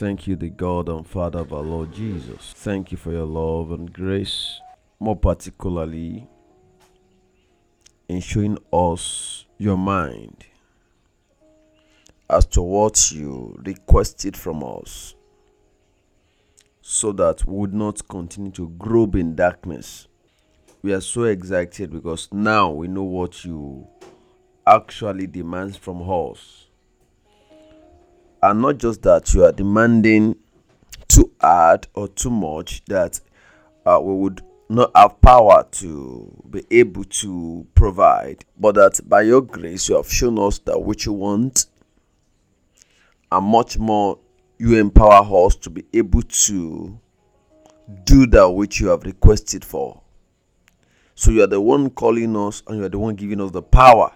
Thank you, the God and Father of our Lord Jesus. Thank you for your love and grace, more particularly in showing us your mind as to what you requested from us so that we would not continue to grope in darkness. We are so excited because now we know what you actually demand from us. And not just that you are demanding too hard or too much that uh, we would not have power to be able to provide, but that by your grace you have shown us that which you want and much more you empower us to be able to do that which you have requested for. So you are the one calling us and you are the one giving us the power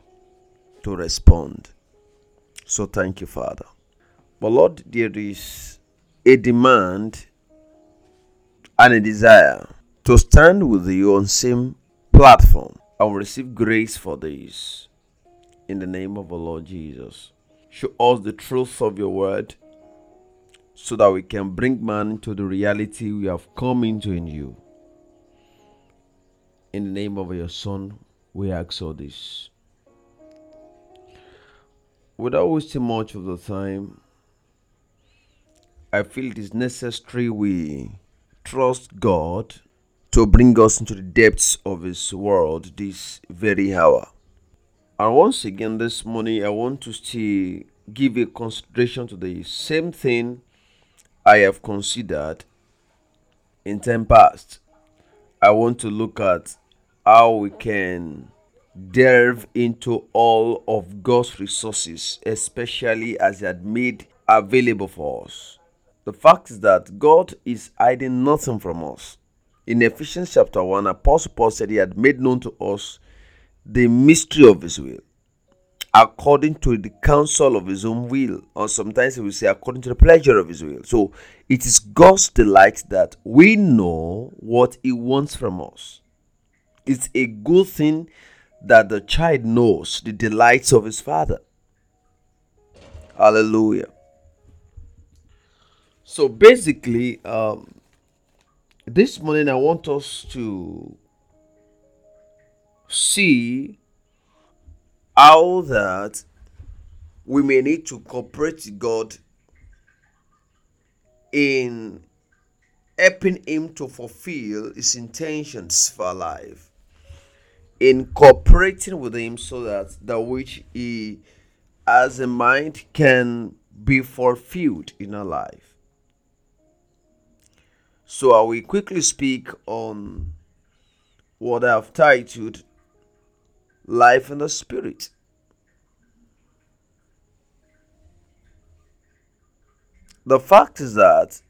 to respond. So thank you, Father. But Lord, there is a demand and a desire to stand with you on same platform and receive grace for this. In the name of the Lord Jesus. Show us the truth of your word so that we can bring man to the reality we have come into in you. In the name of your Son, we ask all this. Without wasting much of the time, I feel it is necessary we trust God to bring us into the depths of His world this very hour. And once again, this morning, I want to still give a consideration to the same thing I have considered in time past. I want to look at how we can delve into all of God's resources, especially as He had made available for us. The fact is that God is hiding nothing from us. In Ephesians chapter 1, Apostle Paul said he had made known to us the mystery of his will according to the counsel of his own will or sometimes he will say according to the pleasure of his will. So it is god's delight that we know what he wants from us. It's a good thing that the child knows the delights of his father. Hallelujah so basically um, this morning i want us to see how that we may need to cooperate with God in helping Him to fulfill His intentions for life, in cooperating with Him so that that which He has in mind can be fulfilled in our life. So I will quickly speak on what I have titled life in the spirit. The fact is that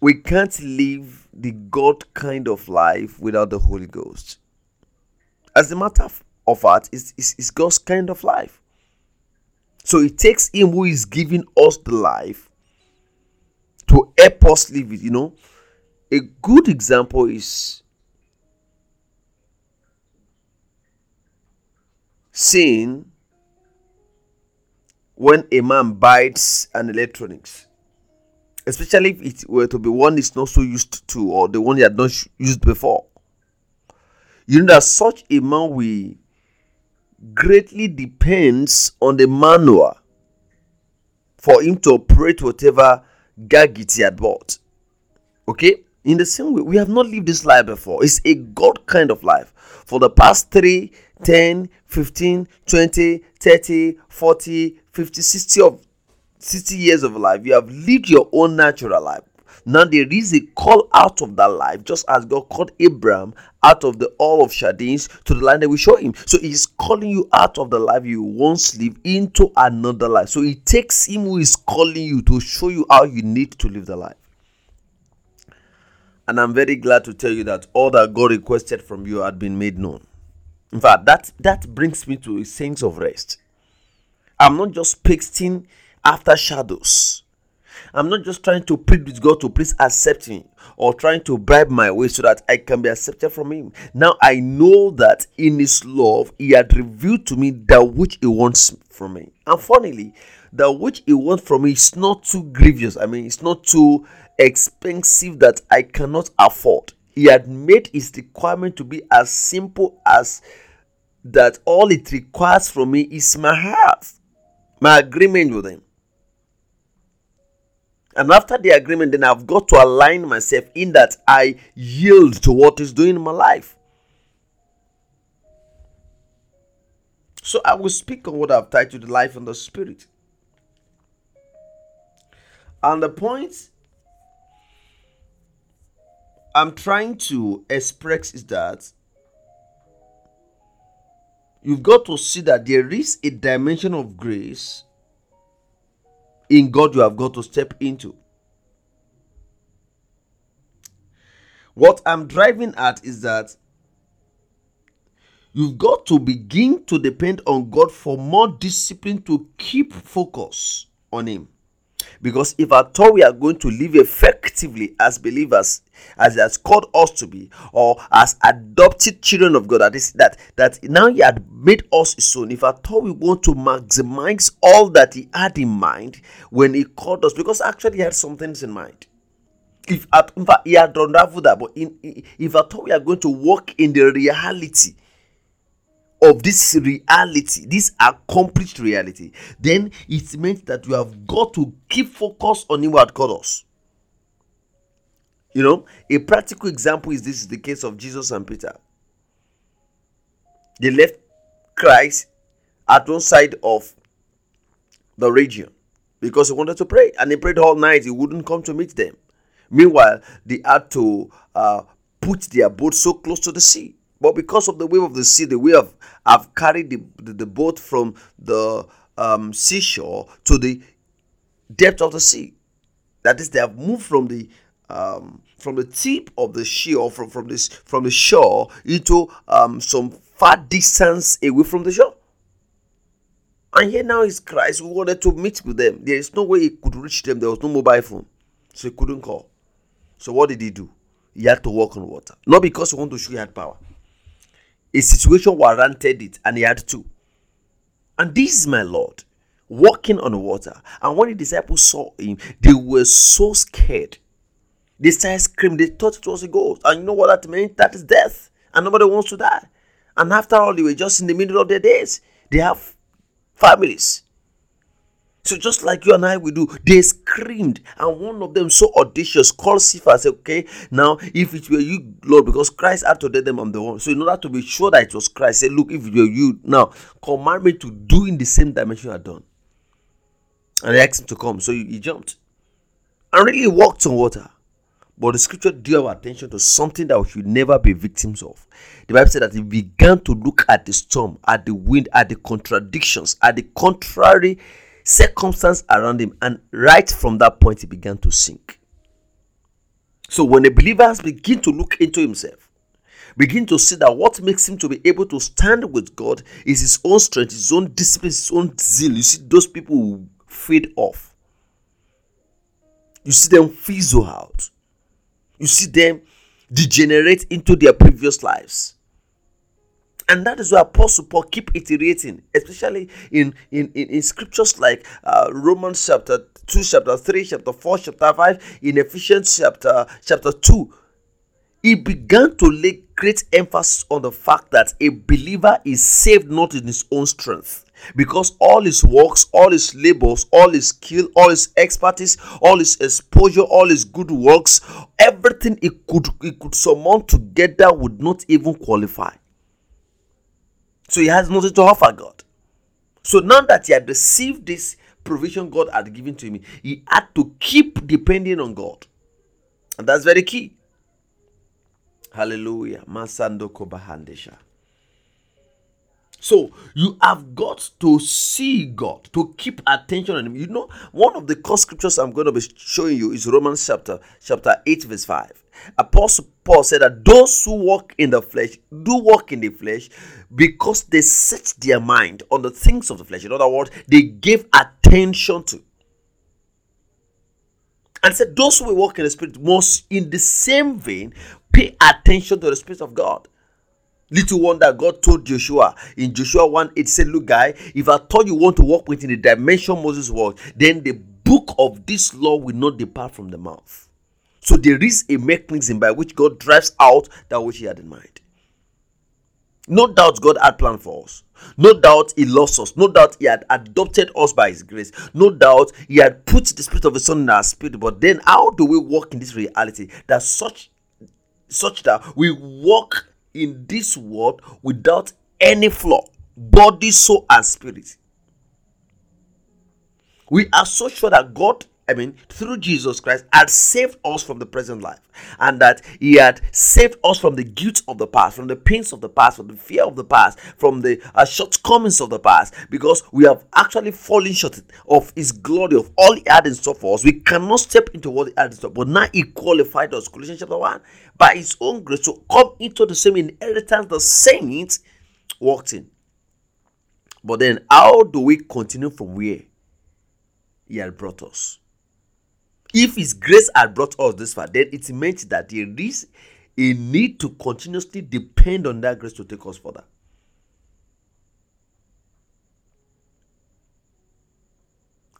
we can't live the God kind of life without the Holy Ghost. As a matter of fact, it's, it's, it's God's kind of life. So it takes Him who is giving us the life to help us live it. You know, a good example is seen when a man buys an electronics especially if it were to be one is not so used to or the one he had not used before you know that such a man will greatly depends on the manual for him to operate whatever gadget he had bought. Okay? In the same way we have not lived this life before. It's a god kind of life. For the past three 10 15 20 30 40 50 60 of 60 years of life you have lived your own natural life now there is a call out of that life just as god called abraham out of the Ur of Chaldeans to the land that we show him so he's calling you out of the life you once lived into another life so it takes him who is calling you to show you how you need to live the life and i'm very glad to tell you that all that god requested from you had been made known in fact, that that brings me to a sense of rest. I'm not just pasting after shadows. I'm not just trying to plead with God to please accept me or trying to bribe my way so that I can be accepted from Him. Now I know that in His love, He had revealed to me that which He wants from me. And funnily, that which He wants from me is not too grievous. I mean, it's not too expensive that I cannot afford. He had made His requirement to be as simple as that all it requires from me is my heart, my agreement with Him. And after the agreement, then I've got to align myself in that I yield to what is doing in my life. So I will speak on what I've titled Life in the Spirit. And the point I'm trying to express is that you've got to see that there is a dimension of grace in God you have got to step into. What I'm driving at is that you've got to begin to depend on God for more discipline to keep focus on Him. Because if at all we are going to live effectively as believers, as He has called us to be, or as adopted children of God, that is that that now He had made us His own. If at all we want to maximize all that He had in mind when He called us, because actually He had some things in mind. If at in fact He had unraveled that, but in, if at all we are going to walk in the reality of this reality, this accomplished reality, then it meant that you have got to keep focus on what called us. You know, a practical example is this is the case of Jesus and Peter. They left Christ at one side of the region because he wanted to pray and he prayed all night. He wouldn't come to meet them. Meanwhile, they had to uh, put their boat so close to the sea. But because of the wave of the sea, the wave have carried the, the, the boat from the um, seashore to the depth of the sea. That is, they have moved from the um, from the tip of the shore from, from this from the shore into um, some far distance away from the shore. And here now is Christ who wanted to meet with them. There is no way he could reach them. There was no mobile phone. So he couldn't call. So what did he do? He had to walk on water. Not because he wanted to show he had power a situation warranted it and he had to. And this is my Lord walking on water. And when the disciples saw him, they were so scared. They started screaming. They thought it was a ghost. And you know what that meant? That is death. And nobody wants to die. And after all, they were just in the middle of their days. They have families. So just like you and I we do, they screamed, and one of them so audacious called Cephas. Said, "Okay, now if it were you, Lord, because Christ had to tell them I'm the one. So in order to be sure that it was Christ, say, look, if it were you, now command me to do in the same dimension I done." And they asked him to come, so he, he jumped and really walked on water. But the scripture drew our attention to something that we should never be victims of. The Bible said that he began to look at the storm, at the wind, at the contradictions, at the contrary circumstance around him, and right from that point, he began to sink. So, when a believer has begin to look into himself, begin to see that what makes him to be able to stand with God is his own strength, his own discipline, his own zeal. You see, those people will fade off. You see them fizzle out. You see them degenerate into their previous lives and that is why apostle paul keep iterating especially in in in, in scriptures like uh, romans chapter 2 chapter 3 chapter 4 chapter 5 in ephesians chapter chapter 2 he began to lay great emphasis on the fact that a believer is saved not in his own strength because all his works, all his labors, all his skill, all his expertise, all his exposure, all his good works, everything he could he could summon together would not even qualify. So he has nothing to offer God. So now that he had received this provision God had given to him, he had to keep depending on God. And that's very key. Hallelujah. Masando Kobahandesha. So you have got to see God, to keep attention on Him. You know, one of the core scriptures I'm going to be showing you is Romans chapter chapter 8, verse 5. Apostle Paul said that those who walk in the flesh do walk in the flesh because they set their mind on the things of the flesh. In other words, they give attention to. And said, Those who walk in the Spirit must, in the same vein, pay attention to the Spirit of God. Little wonder God told Joshua in Joshua 1 it said, Look, guy, if I thought you want to walk within the dimension Moses walked, then the book of this law will not depart from the mouth. So there is a mechanism by which God drives out that which He had in mind. No doubt God had planned for us. No doubt He loves us. No doubt He had adopted us by His grace. No doubt He had put the Spirit of His Son in our spirit. But then, how do we walk in this reality that such, such that we walk in this world without any flaw, body, soul, and spirit? We are so sure that God I mean, through Jesus Christ, had saved us from the present life, and that He had saved us from the guilt of the past, from the pains of the past, from the fear of the past, from the uh, shortcomings of the past, because we have actually fallen short of His glory, of all He had in store for us. We cannot step into what He had in store, but now He qualified us, Colossians chapter 1, by His own grace to come into the same inheritance the saints walked in. But then, how do we continue from where He had brought us? If His grace had brought us this far, then it meant that there is a need to continuously depend on that grace to take us further.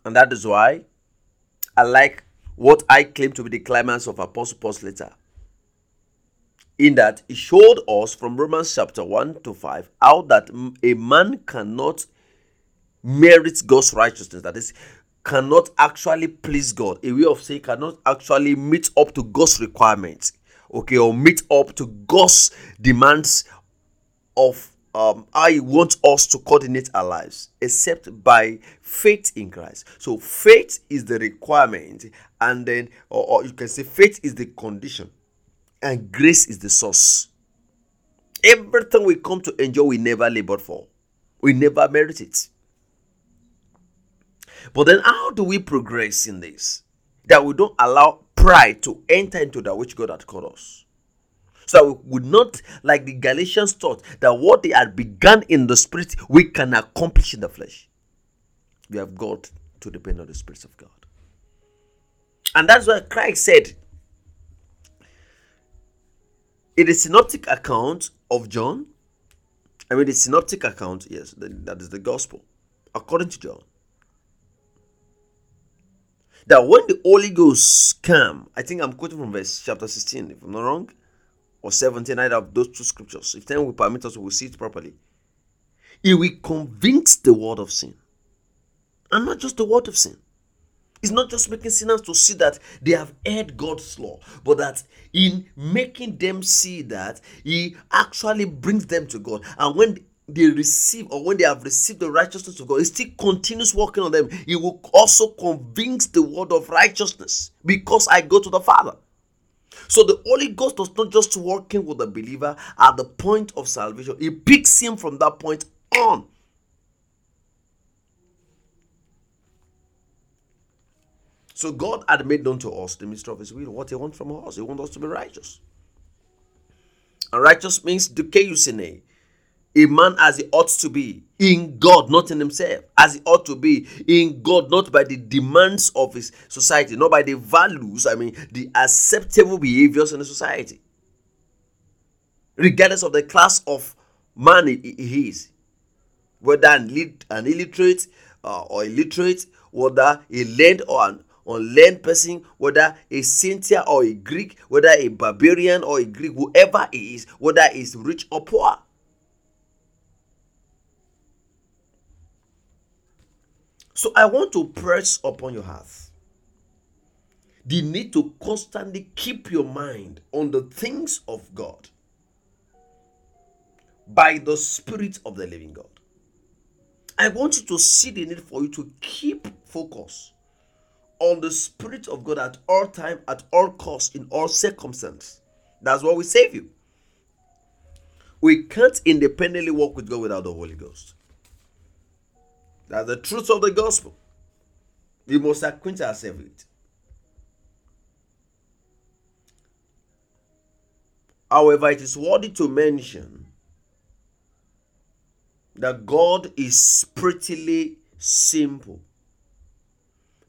And that is why I like what I claim to be the climax of Apostle Paul's letter. In that he showed us from Romans chapter 1 to 5 how that a man cannot merit God's righteousness. That is, cannot actually please God. A way of saying cannot actually meet up to God's requirements, okay, or meet up to God's demands of um, how He wants us to coordinate our lives, except by faith in Christ. So faith is the requirement, and then, or, or you can say, faith is the condition, and grace is the source. Everything we come to enjoy, we never labored for, we never merit it. But then, how do we progress in this? That we don't allow pride to enter into that which God had called us. So that we would not, like the Galatians thought, that what they had begun in the spirit, we can accomplish in the flesh. We have got to depend on the Spirit of God. And that's why Christ said, in the synoptic account of John, I mean, the synoptic account, yes, that is the gospel, according to John, that when the Holy Ghost come, I think I'm quoting from verse chapter 16, if I'm not wrong, or 17, either of those two scriptures. If time will permit us, we will see it properly. He will convince the world of sin. And not just the world of sin. It's not just making sinners to see that they have heard God's law, but that in making them see that He actually brings them to God. And when they receive or when they have received the righteousness of God, He still continues working on them. He will also convince the word of righteousness because I go to the Father. So the Holy Ghost does not just working with the believer at the point of salvation, He picks him from that point on. So God had made known to us the mystery of His will, what He wants from us. He wants us to be righteous. And righteous means the dikaiosune a man as he ought to be in God, not in himself, as he ought to be in God, not by the demands of his society, not by the values, I mean, the acceptable behaviors in the society, regardless of the class of man he is, whether an, illiterate uh, or illiterate, whether a learned or an unlearned person, whether a Scythian or a Greek, whether a barbarian or a Greek, whoever he is, whether he's rich or poor. So I want to press upon your heart the need to constantly keep your mind on the things of God by the Spirit of the living God. I want you to see the need for you to keep focus on the Spirit of God at all time, at all costs, in all circumstances. That's what will save you. We can't independently walk with God without the Holy Ghost. That's the truth of the gospel. We must acquaint ourselves with it. However, it is worthy to mention that God is prettily simple.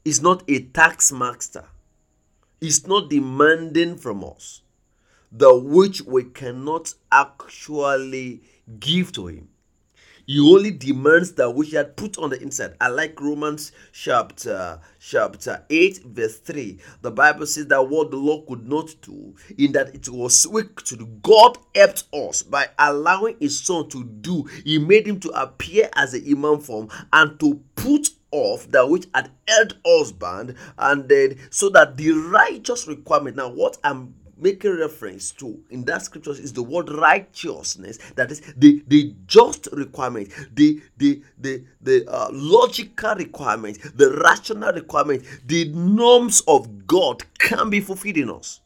He's not a tax master. is not demanding from us the which we cannot actually give to him. He only demands that which he had put on the inside. I like Romans chapter chapter 8, verse 3. The Bible says that what the law could not do, in that it was weak to do, God helped us by allowing his son to do. He made him to appear as a human form and to put off that which had held us bound, and then so that the righteous requirement. Now, what I'm making reference to in that scriptures is the word righteousness. That is the the just requirement the the the the uh, logical requirement the rational requirement the norms of god can be fulfilled in us.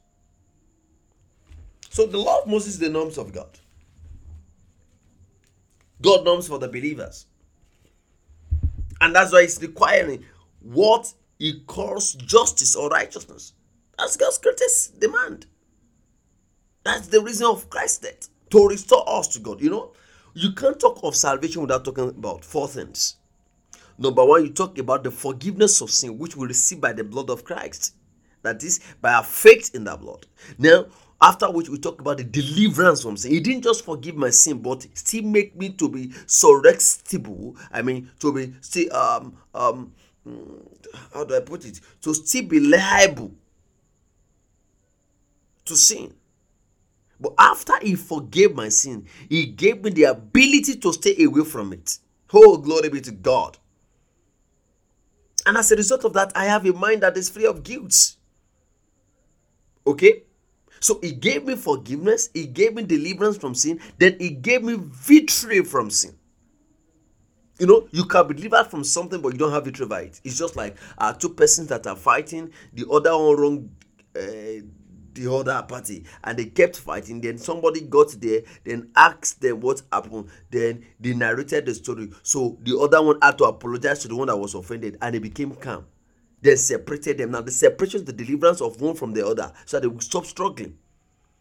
So the law of moses is the norms of god. God norms for the believers. And that's why it's requiring what he calls justice or righteousness. That's god's greatest demand that's the reason of Christ's death to restore us to God. You know, you can't talk of salvation without talking about four things. Number one, you talk about the forgiveness of sin, which we receive by the blood of Christ. That is, by our faith in that blood. Now, after which we talk about the deliverance from sin. He didn't just forgive my sin, but still make me to be surrextible. I mean, to be still um um how do I put it? To still be liable to sin. But after he forgave my sin, he gave me the ability to stay away from it. Oh, glory be to God. And as a result of that, I have a mind that is free of guilt. Okay? So he gave me forgiveness, he gave me deliverance from sin, then he gave me victory from sin. You know, you can be delivered from something, but you don't have victory over it. It's just like uh, two persons that are fighting, the other one wrong. Uh, the other party and they kept fighting. Then somebody got there then asked them what happened. Then they narrated the story. So the other one had to apologize to the one that was offended and they became calm. Then separated them. Now the separation is the deliverance of one from the other so that they will stop struggling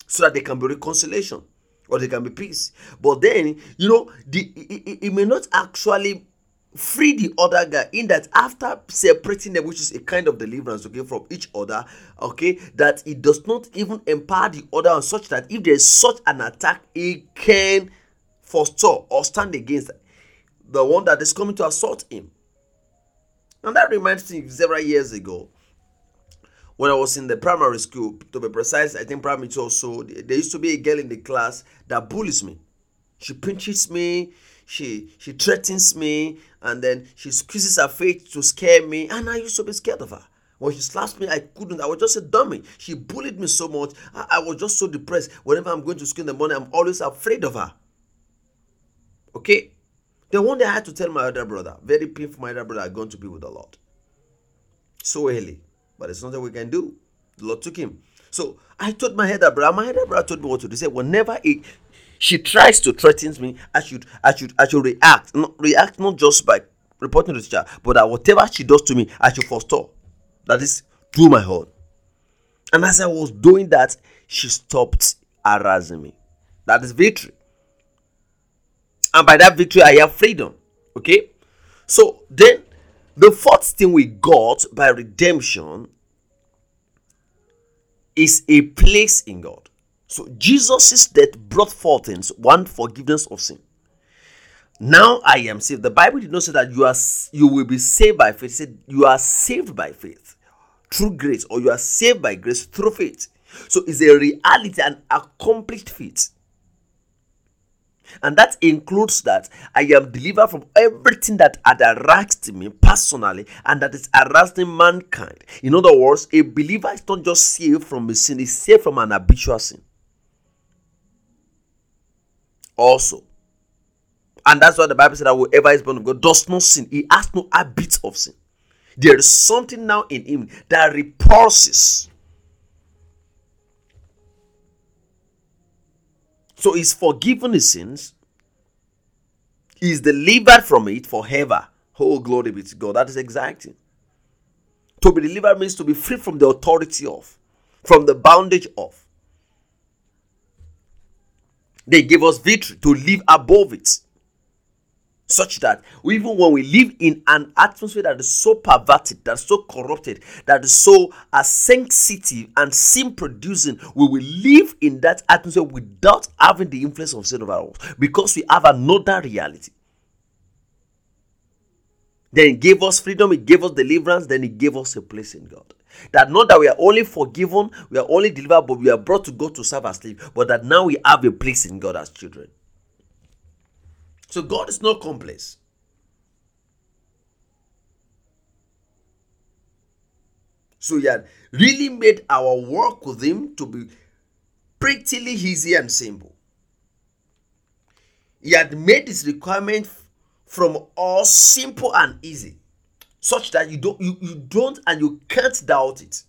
so that there can be reconciliation or there can be peace. But then you know the it, it, it may not actually free the other guy in that after separating them which is a kind of deliverance okay from each other okay that it does not even empower the other on such that if there's such an attack it can forestall or stand against the one that is coming to assault him and that reminds me several years ago when I was in the primary school, to be precise, I think primary two also, there used to be a girl in the class that bullies me. She pinches me, she she threatens me and then she squeezes her face to scare me. And i used to be scared of her. When she slapped me i couldn't. I was just a dummy. She bullied me so much. I, I was just so depressed. Whenever i'm going to school in the morning i'm always afraid of her. Okay? Then one day i had to tell my other brother very painful my other brother i'm going to be with the lord. So early. But it's nothing we can do. The lord took him. So i told my head brother my head brother told me what to do. He said whenever it she tries to threaten me. I should i should i should react. Not react not just by reporting to the teacher but that whatever she does to me i should forestall. That is through my heart and as i was doing that she stopped harassing me. That is victory. And by that victory i have freedom. Okay? So then the fourth thing we got by redemption is a place in god so Jesus' death brought forth things one forgiveness of sin. Now I am saved. The Bible did not say that you are you will be saved by faith. It said you are saved by faith through grace, or you are saved by grace through faith. So it's a reality and accomplished faith. And that includes that I am delivered from everything that had harassed me personally and that is harassing mankind. In other words, a believer is not just saved from a sin, he's saved from an habitual sin also. And that's why the Bible said that whoever is born of God does not sin. He has no habit of sin. There is something now in him that repulses. So he's forgiven his sins. He's delivered from it forever. Oh, glory be to God. That is exacting. To be delivered means to be free from the authority of, from the bondage of. They gave us victory to live above it. such that even when we live in an atmosphere that is so perverted, that is so corrupted, that is so uh, sensitive and sin producing, we will live in that atmosphere without having the influence of sin over us because we have another reality. Then he gave us freedom, he gave us deliverance, then he gave us a place in God. That not that we are only forgiven, we are only delivered, but we are brought to God to serve as slaves, but that now we have a place in God as children. So God is not complex. So he had really made our work with him to be prettily easy and simple. He had made his requirement from all simple and easy, such that you don't you, you don't and you can't doubt it.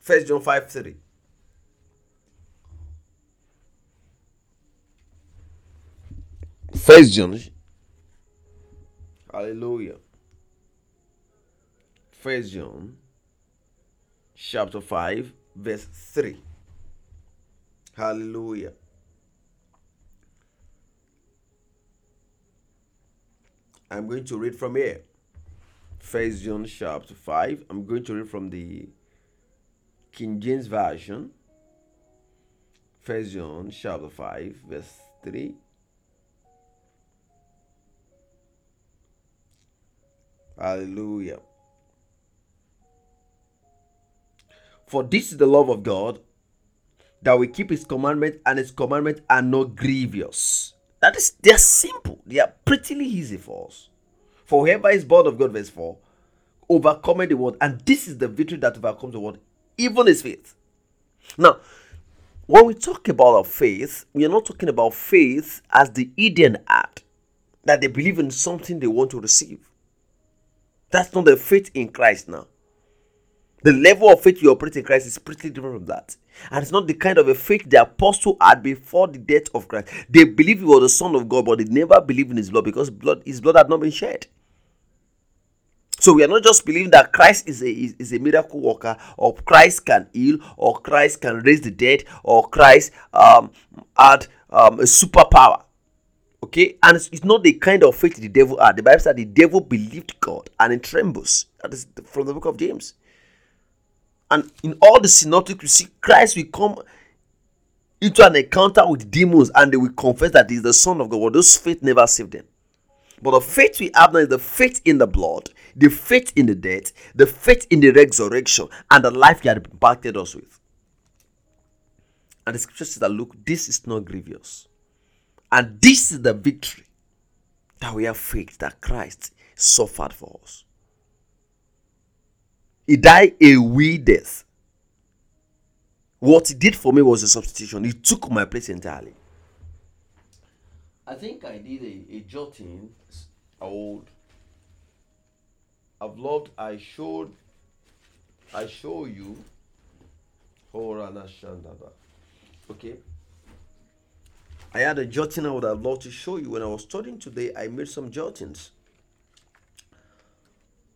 First John 5 3. First John. Hallelujah. First John chapter 5 verse 3. Hallelujah. I'm going to read from here. First John chapter 5. I'm going to read from the King James Version. First John chapter 5 verse 3. Hallelujah. For this is the love of God, that we keep his commandment, and his commandment are not grievous. That is, they're simple. They are prettily easy for us. For whoever is born of God, verse 4, overcoming the world. And this is the victory that overcomes the world, even his faith. Now, when we talk about our faith, we are not talking about faith as the Eden act, that they believe in something they want to receive. That's not the faith in Christ now. The level of faith you operate in Christ is pretty different from that. And it's not the kind of a faith the apostle had before the death of Christ. They believed he was the Son of God, but they never believed in his blood because blood, his blood had not been shed. So we are not just believing that Christ is a, is, is a miracle worker, or Christ can heal, or Christ can raise the dead, or Christ um, had um, a superpower. Okay, and it's, it's, not the kind of faith the devil had. The Bible said the devil believed God and it trembles. That is from the book of James. And in all the synoptics, we see Christ will come into an encounter with demons and they will confess that he's the Son of God. Well, those faith never saved them. But the faith we have now is the faith in the blood, the faith in the death, the faith in the resurrection, and the life he had impacted us with. And the scripture says that look, this is not grievous. And this is the victory that we have faith that Christ suffered for us. He died a wee death. What he did for me was a substitution. He took my place entirely. I think I did a, a jotting old. I've loved I showed I show you Okay. I had a jotting I would have loved to show you when I was studying today. I made some jottings.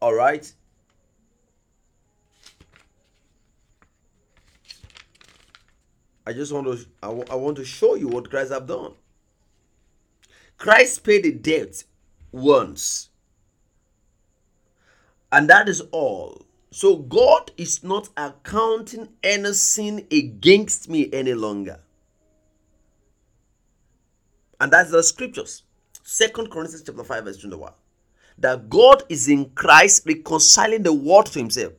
All right. I just want to I, w- I want to show you what Christ have done. Christ paid the debt once. And that is all. So God is not accounting any sin against me any longer. And that's the scriptures. Second Corinthians chapter 5, verse 21. That God is in Christ reconciling the world to himself.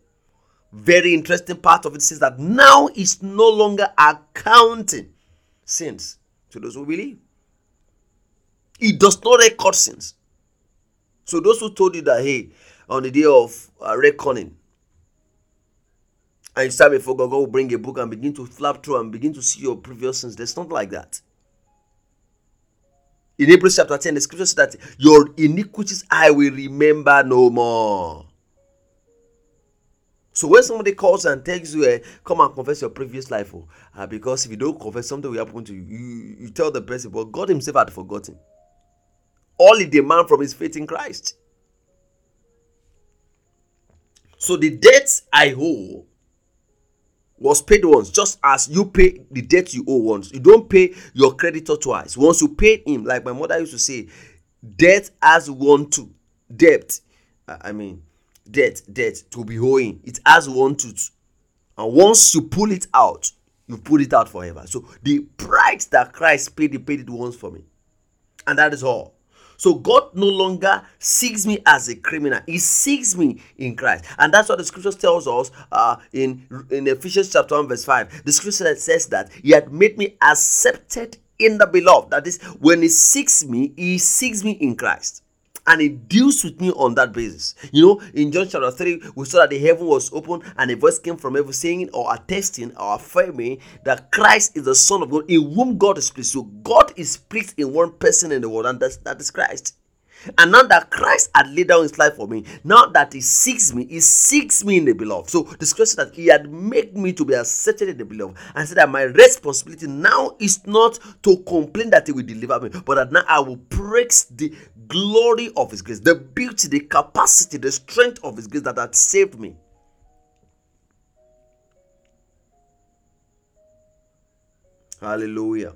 Very interesting part of it says that now is no longer accounting sins to those who believe. It does not record sins. So those who told you that, hey, on the day of uh, reckoning, and you stand before God, God will bring a book and begin to flap through and begin to see your previous sins. There's not like that. In Hebrews chapter 10, the scripture says that your iniquities I will remember no more. So when somebody calls and tells you, uh, come and confess your previous life, oh, uh, because if you don't confess, something will happen to you. You, you tell the person, but God Himself had forgotten. All He demands from His faith in Christ. So the debts I owe was paid once, just as you pay the debt you owe once. You don't pay your creditor twice. Once you pay him, like my mother used to say, debt as one to debt. I mean, debt, debt to be owing. It has one tooth. And once you pull it out, you pull it out forever. So the price that Christ paid, he paid it once for me. And that is all. So God no longer sees me as a criminal. He sees me in Christ. And that's what the scripture tells us uh, in, in Ephesians chapter 1, verse 5. The scripture says that He had made me accepted in the beloved. That is, when He seeks me, He seeks me in Christ and he deals with me on that basis. You know, in John chapter 3, we saw that the heaven was open and a voice came from heaven saying or attesting or affirming that Christ is the Son of God in whom God is pleased. So God is pleased in one person in the world, and that's, that is Christ. And now that Christ had laid down his life for me, now that he seeks me, he seeks me in the beloved. So the scripture that he had made me to be accepted in the beloved and said that my responsibility now is not to complain that he will deliver me, but that now I will praise the glory of his grace, the beauty, the capacity, the strength of his grace that had saved me. Hallelujah.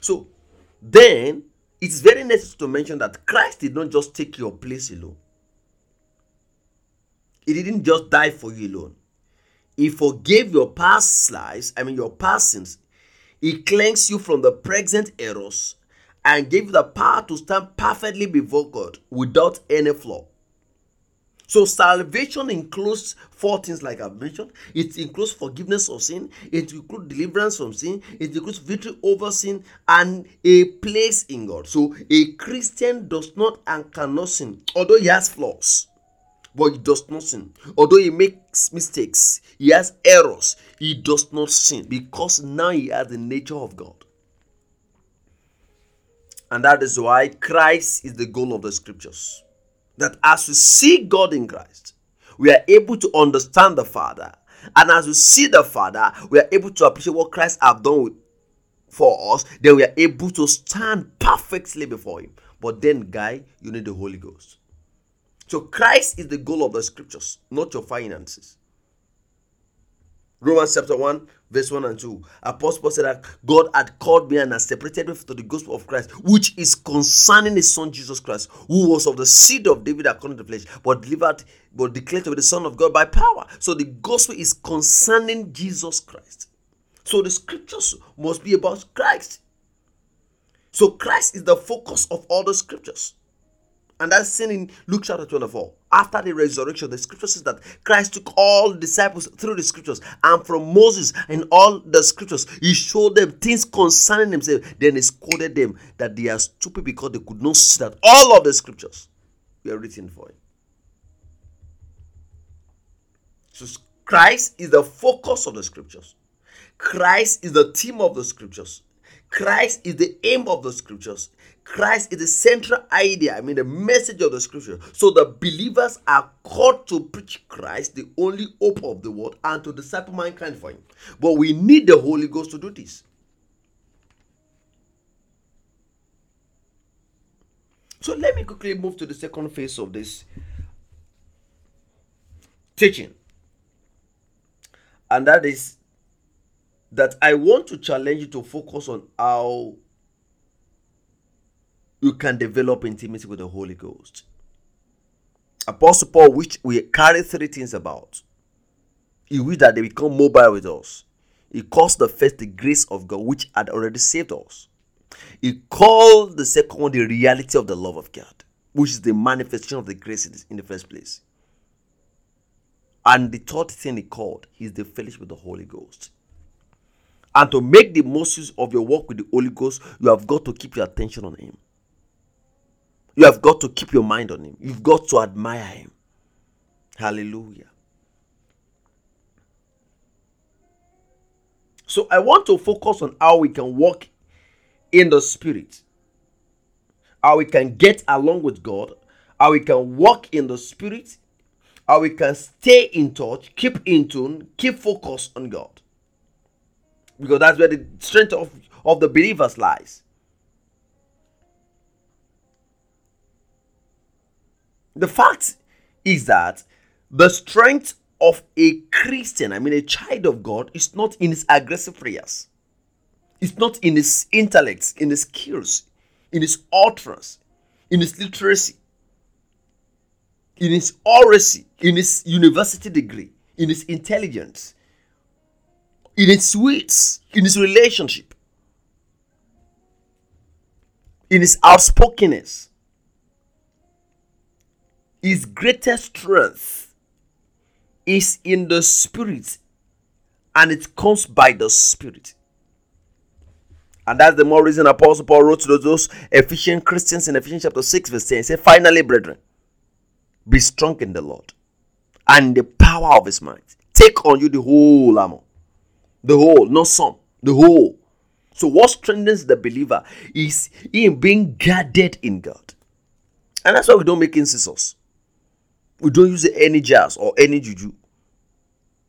So then it's very necessary to mention that Christ did not just take your place alone. He didn't just die for you alone. He forgave your past lives, I mean your past sins. He cleansed you from the present errors and gave you the power to stand perfectly before God without any flaw. So salvation includes four things like I've mentioned. It includes forgiveness of sin, it includes deliverance from sin, it includes victory over sin, and a place in God. So a Christian does not and cannot sin, although he has flaws. But he does not sin. Although he makes mistakes, he has errors, he does not sin because now he has the nature of God. And that is why Christ is the goal of the scriptures that as we see God in Christ, we are able to understand the Father. And as we see the Father, we are able to appreciate what Christ have done with, for us. Then we are able to stand perfectly before Him. But then, guy, you need the Holy Ghost. So Christ is the goal of the scriptures, not your finances. Romans chapter 1, verse 1 and 2. Apostle Paul said that God had called me and has separated me to the gospel of Christ, which is concerning his son Jesus Christ, who was of the seed of David according to the flesh, but delivered, but declared to be the Son of God by power. So the gospel is concerning Jesus Christ. So the scriptures must be about Christ. So Christ is the focus of all the scriptures. And that's seen in Luke chapter 24. After the resurrection, the scripture says that Christ took all disciples through the scriptures and from Moses and all the scriptures, he showed them things concerning himself. Then he scolded them that they are stupid because they could not see that all of the scriptures were written for him. So Christ is the focus of the scriptures. Christ is the theme of the scriptures. Christ is the aim of the scriptures. Christ is the central idea, I mean, the message of the scripture. So the believers are called to preach Christ, the only hope of the world, and to disciple mankind for Him. But we need the Holy Ghost to do this. So let me quickly move to the second phase of this teaching. And that is that I want to challenge you to focus on how you can develop intimacy with the Holy Ghost. Apostle Paul, which we carry three things about. He wished that they become mobile with us. He calls the first the grace of God, which had already saved us. He called the second one the reality of the love of God, which is the manifestation of the grace in the first place. And the third thing he called is the fellowship with the Holy Ghost. And to make the most use of your work with the Holy Ghost, you have got to keep your attention on Him. You have got to keep your mind on Him. You've got to admire Him. Hallelujah. So I want to focus on how we can walk in the Spirit, how we can get along with God, how we can walk in the Spirit, how we can stay in touch, keep in tune, keep focus on God. Because that's where the strength of, of the believers lies. The fact is that the strength of a Christian, I mean a child of God, is not in his aggressive prayers. It's not in his intellects, in his skills, in his utterance, in his literacy, in his oracy, in his university degree, in his intelligence, in his wits, in his relationship, in his outspokenness. His greatest strength is in the spirit, and it comes by the spirit. And that's the more reason Apostle Paul wrote to those Ephesian Christians in Ephesians chapter 6, verse 10. He said, Finally, brethren, be strong in the Lord and the power of his might. Take on you the whole armor. The whole, not some, the whole. So, what strengthens the believer is in being guarded in God. And that's why we don't make incisors. We don't use any jars or any juju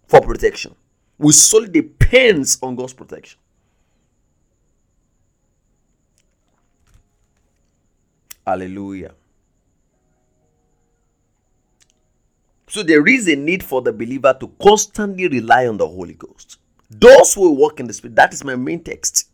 for protection. We solely depends on God's protection. Hallelujah. So there is a need for the believer to constantly rely on the Holy Ghost. Those who walk in the Spirit, that is my main text.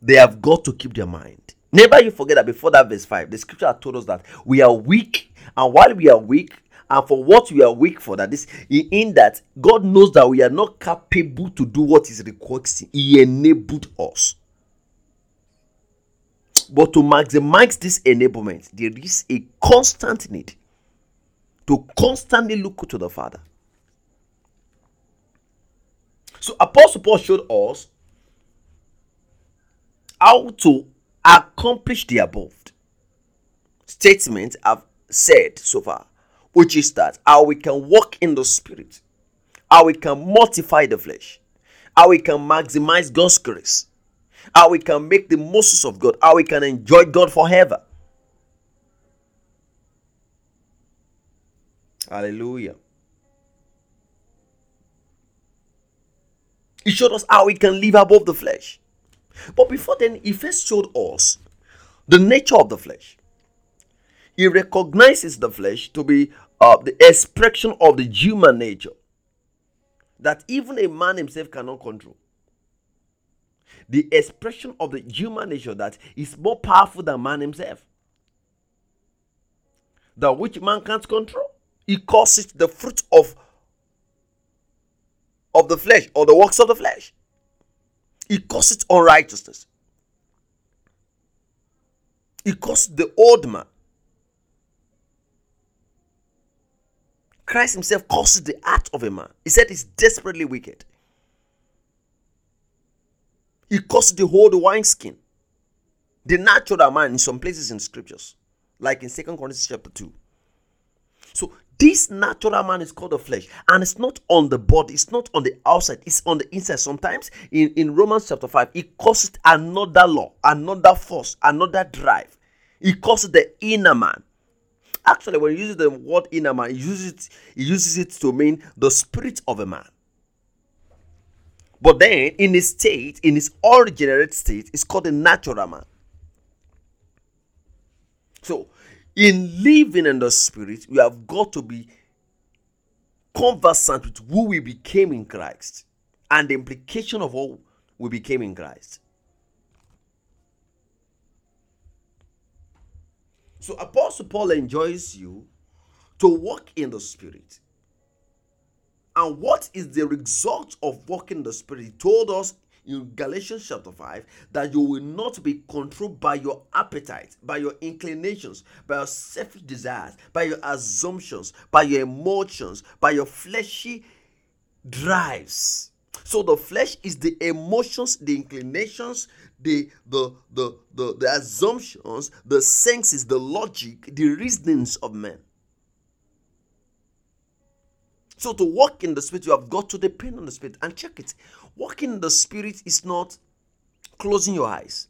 They have got to keep their mind. Never you forget that before that verse 5, the scripture told us that we are weak, and while we are weak, and for what we are weak for, that is in that God knows that we are not capable to do what is requesting. He enabled us. But to maximize this enablement, there is a constant need to constantly look to the Father. So Apostle Paul showed us how to accomplish the above statement I've said so far, which is that how we can walk in the spirit, how we can mortify the flesh, how we can maximize God's grace, how we can make the most of God, how we can enjoy God forever. Hallelujah. He showed us how we can live above the flesh. But before then, he first showed us the nature of the flesh. He recognizes the flesh to be uh, the expression of the human nature that even a man himself cannot control the expression of the human nature that is more powerful than man himself. That which man can't control. He calls it the fruit of, of the flesh or the works of the flesh. He calls it unrighteousness. He calls the old man. Christ himself calls it the heart of a man. He said it's desperately wicked. He caused the whole wineskin. The natural man in some places in scriptures, like in Second Corinthians chapter 2. So this natural man is called the flesh, and it's not on the body, it's not on the outside, it's on the inside. Sometimes in, in Romans chapter 5, it causes another law, another force, another drive. It causes the inner man. Actually, when he uses the word inner man, he uses it, uses it to mean the spirit of a man. But then, in his state, in his original state, it's called a natural man. So, in living in the spirit, we have got to be conversant with who we became in Christ and the implication of what we became in Christ. So, Apostle Paul enjoys you to walk in the spirit. And what is the result of walking the Spirit? He told us in Galatians chapter 5 that you will not be controlled by your appetite, by your inclinations, by your selfish desires, by your assumptions, by your emotions, by your fleshy drives. So the flesh is the emotions, the inclinations, the the the the, the assumptions, the senses, the logic, the reasonings of men. So to walk in the spirit, you have got to depend on the spirit and check it. Walking in the spirit is not closing your eyes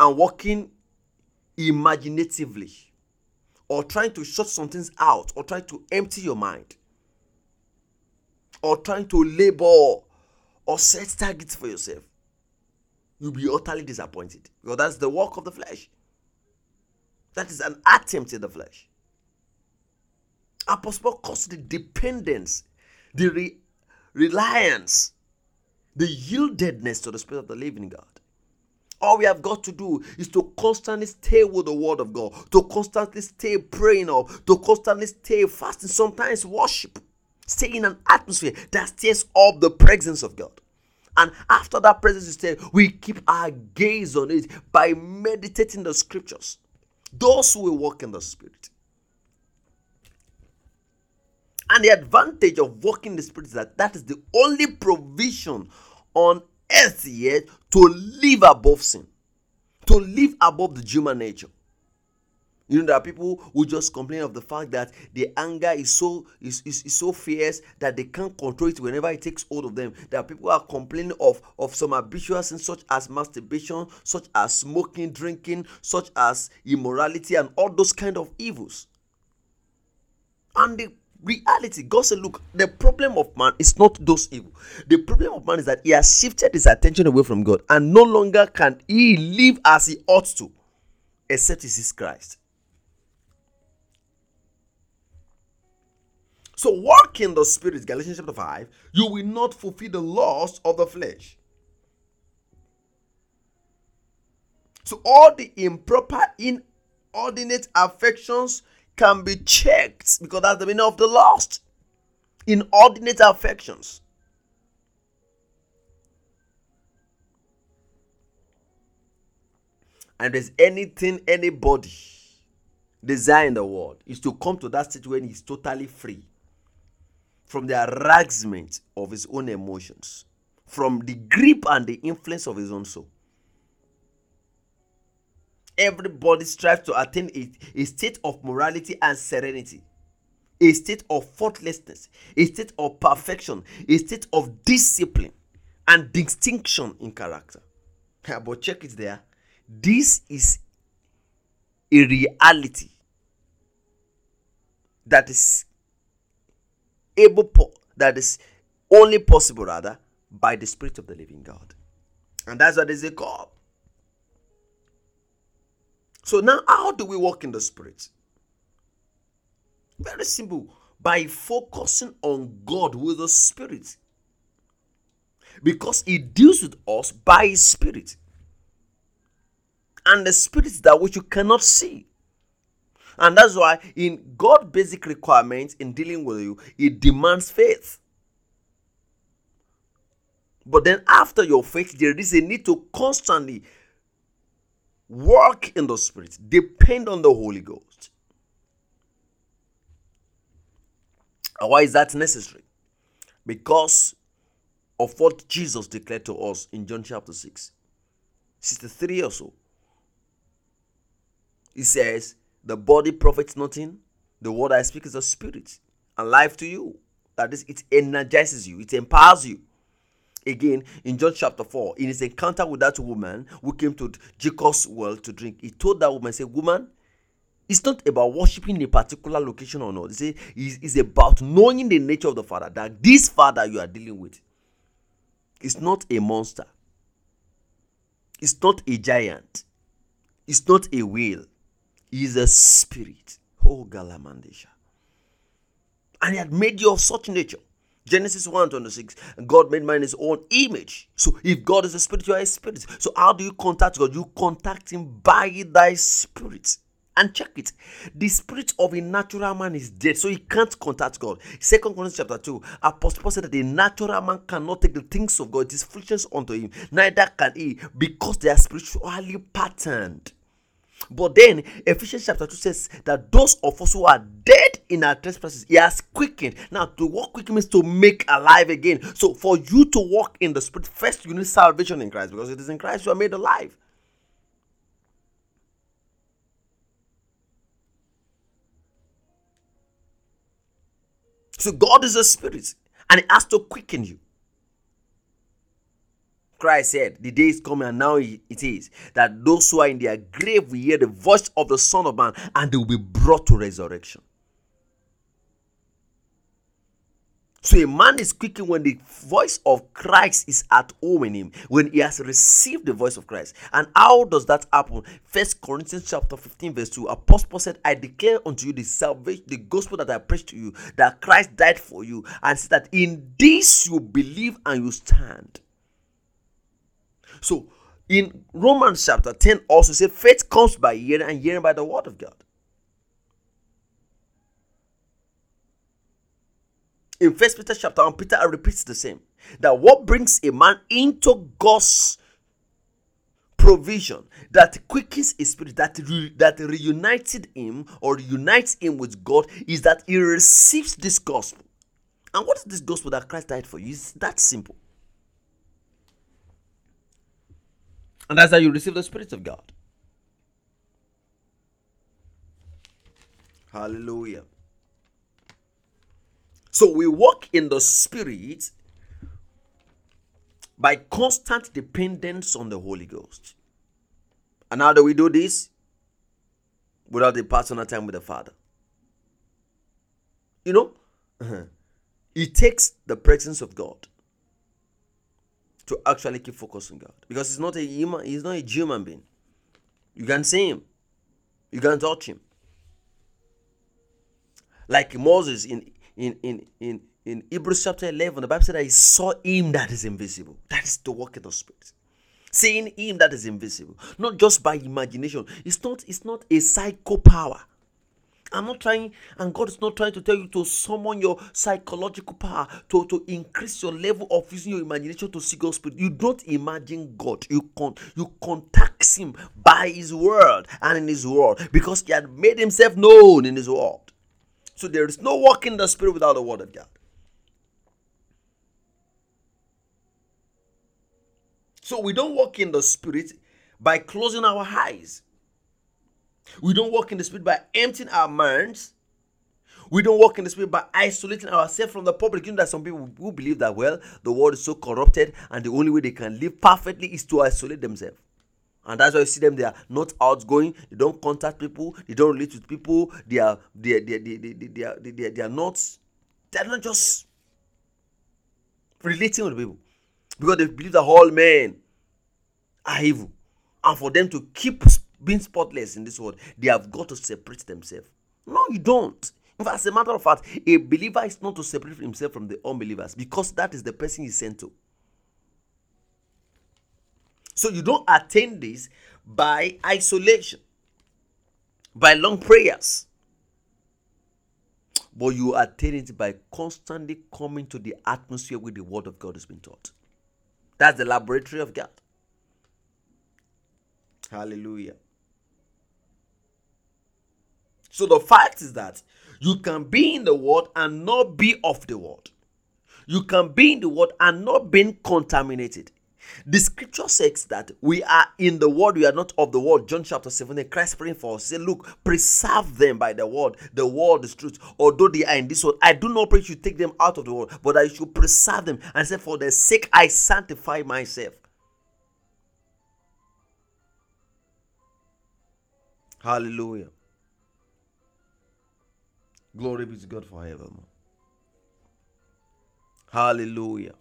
and walking imaginatively or trying to shut some things out or trying to empty your mind or trying to labor or set targets for yourself. You'll be utterly disappointed because that's the work of the flesh. That is an attempt in the flesh. Apostle calls the dependence, the re- reliance, the yieldedness to the Spirit of the living God. All we have got to do is to constantly stay with the Word of God, to constantly stay praying or to constantly stay fasting, sometimes worship, stay in an atmosphere that stirs up the presence of God. And after that presence is there, we keep our gaze on it by meditating the scriptures. Those who will walk in the Spirit. And the advantage of walking the Spirit is that that is the only provision on earth yet to live above sin, to live above the human nature. You know, there are people who just complain of the fact that the anger is so is, is, is, so fierce that they can't control it whenever it takes hold of them. There are people who are complaining of, of some habitual sins such as masturbation, such as smoking, drinking, such as immorality, and all those kind of evils. And the reality. God said look the problem of man is not those evil. The problem of man is that he has shifted his attention away from god and no longer can he live as he ought to except he sees christ. So walk in the spirit galatians chapter 5 you will not fulfill the laws of the flesh. So all the improper inordinate affections can be checked because that's the meaning of the lust. Inordinate affections. And there's anything anybody desire in the world is to come to that stage when he's totally free from the harassment of his own emotions, from the grip and the influence of his own soul everybody strives to attain a, a state of morality and serenity a state of faultlessness, a state of perfection, a state of discipline and distinction in character. but check it there. This is a reality that is able po- that is only possible rather by the spirit of the living God. And that's what is a call. So now, how do we walk in the Spirit? Very simple. By focusing on God with the Spirit. Because He deals with us by His Spirit. And the Spirit is that which you cannot see. And that's why, in God's basic requirements in dealing with you, it demands faith. But then, after your faith, there is a need to constantly Work in the Spirit. Depend on the Holy Ghost. Why is that necessary? Because of what Jesus declared to us in John chapter 6, 63 or so. He says, The body profits nothing, the word I speak is a spirit and life to you. That is, it energizes you, it empowers you again in John chapter 4, in his encounter with that woman who came to Jacob's well to drink, he told that woman, say, Woman, it's not about worshiping a particular location or not. It's, it's about knowing the nature of the Father, that this Father you are dealing with is not a monster, it's not a giant, it's not a whale, He's a spirit. Oh, Galamandesha. And he had made you of such nature Genesis 1 26. God made man in his own image. So if God is a spirit, you are a spirit. So how do you contact God? You contact him by thy spirit. And check it. The spirit of a natural man is dead, so he can't contact God. Second Corinthians chapter 2, Apostle Paul said that the natural man cannot take the things of God, it is foolishness unto him. Neither can he, because they are spiritually patterned. But then Ephesians chapter 2 says that those of us who are dead in our trespasses, he has quickened. Now, to walk quick means to make alive again. So, for you to walk in the spirit, first you need salvation in Christ because it is in Christ you are made alive. So, God is a spirit and He has to quicken you. Christ said, The day is coming, and now it is, that those who are in their grave will hear the voice of the Son of Man, and they will be brought to resurrection. So a man is quickened when the voice of Christ is at home in him, when he has received the voice of Christ. And how does that happen? First Corinthians chapter 15, verse 2. Apostle said, I declare unto you the salvation, the gospel that I preached to you, that Christ died for you, and said that in this you believe and you stand. So in Romans chapter 10 also say faith comes by hearing and hearing by the word of God. in first peter chapter 1 peter repeats the same that what brings a man into god's provision that quickens his spirit that re, that reunited him or unites him with god is that he receives this gospel. And what is this gospel that christ died for you? It's that simple and that's how you receive the spirit of god hallelujah so we walk in the Spirit by constant dependence on the Holy Ghost. And how do we do this? Without the personal time with the Father. You know, it takes the presence of God to actually keep focus on God because he's not a human, he's not a human being. You can see him, you can touch him. Like Moses in in in in in Hebrews chapter 11, the Bible said that he saw him that is invisible. That is the work of the Spirit. Seeing him that is invisible, not just by imagination. It's not. It's not a psycho power. I'm not trying, and God is not trying to tell you to summon your psychological power to, to increase your level of using your imagination to see God's spirit. You don't imagine God. You con you contact Him by His word and in His word because He had made Himself known in His word. So there is no walk in the Spirit without the Word of God. So we don't walk in the Spirit by closing our eyes. We don't walk in the Spirit by emptying our minds. We don't walk in the Spirit by isolating ourselves from the public. You know that some people who believe that, well, the world is so corrupted and the only way they can live perfectly is to isolate themselves. And that's why you see them they are not outgoing. They don't contact people. They don't relate with people. They are they they they they, they, are, they, they, they are not they're not just relating with people. Because they believe that all men are evil. And for them to keep being spotless in this world they have got to separate themselves no you don't in fact as a matter of fact a believer is not to separate himself from the unbelievers because that is the person he's sent to so you don't attain this by isolation, by long prayers. But you attain it by constantly coming to the atmosphere where the word of God has been taught. That's the laboratory of God. Hallelujah. So the fact is that you can be in the world and not be of the world. You can be in the world and not being contaminated. The scripture says that we are in the world, we are not of the world. John chapter 17, Christ praying for us. Say, look, preserve them by the word. The word is truth. Although they are in this world, I do not pray you take them out of the world, but I should preserve them. And say, for their sake, I sanctify myself. Hallelujah. Glory be to God forevermore. Hallelujah.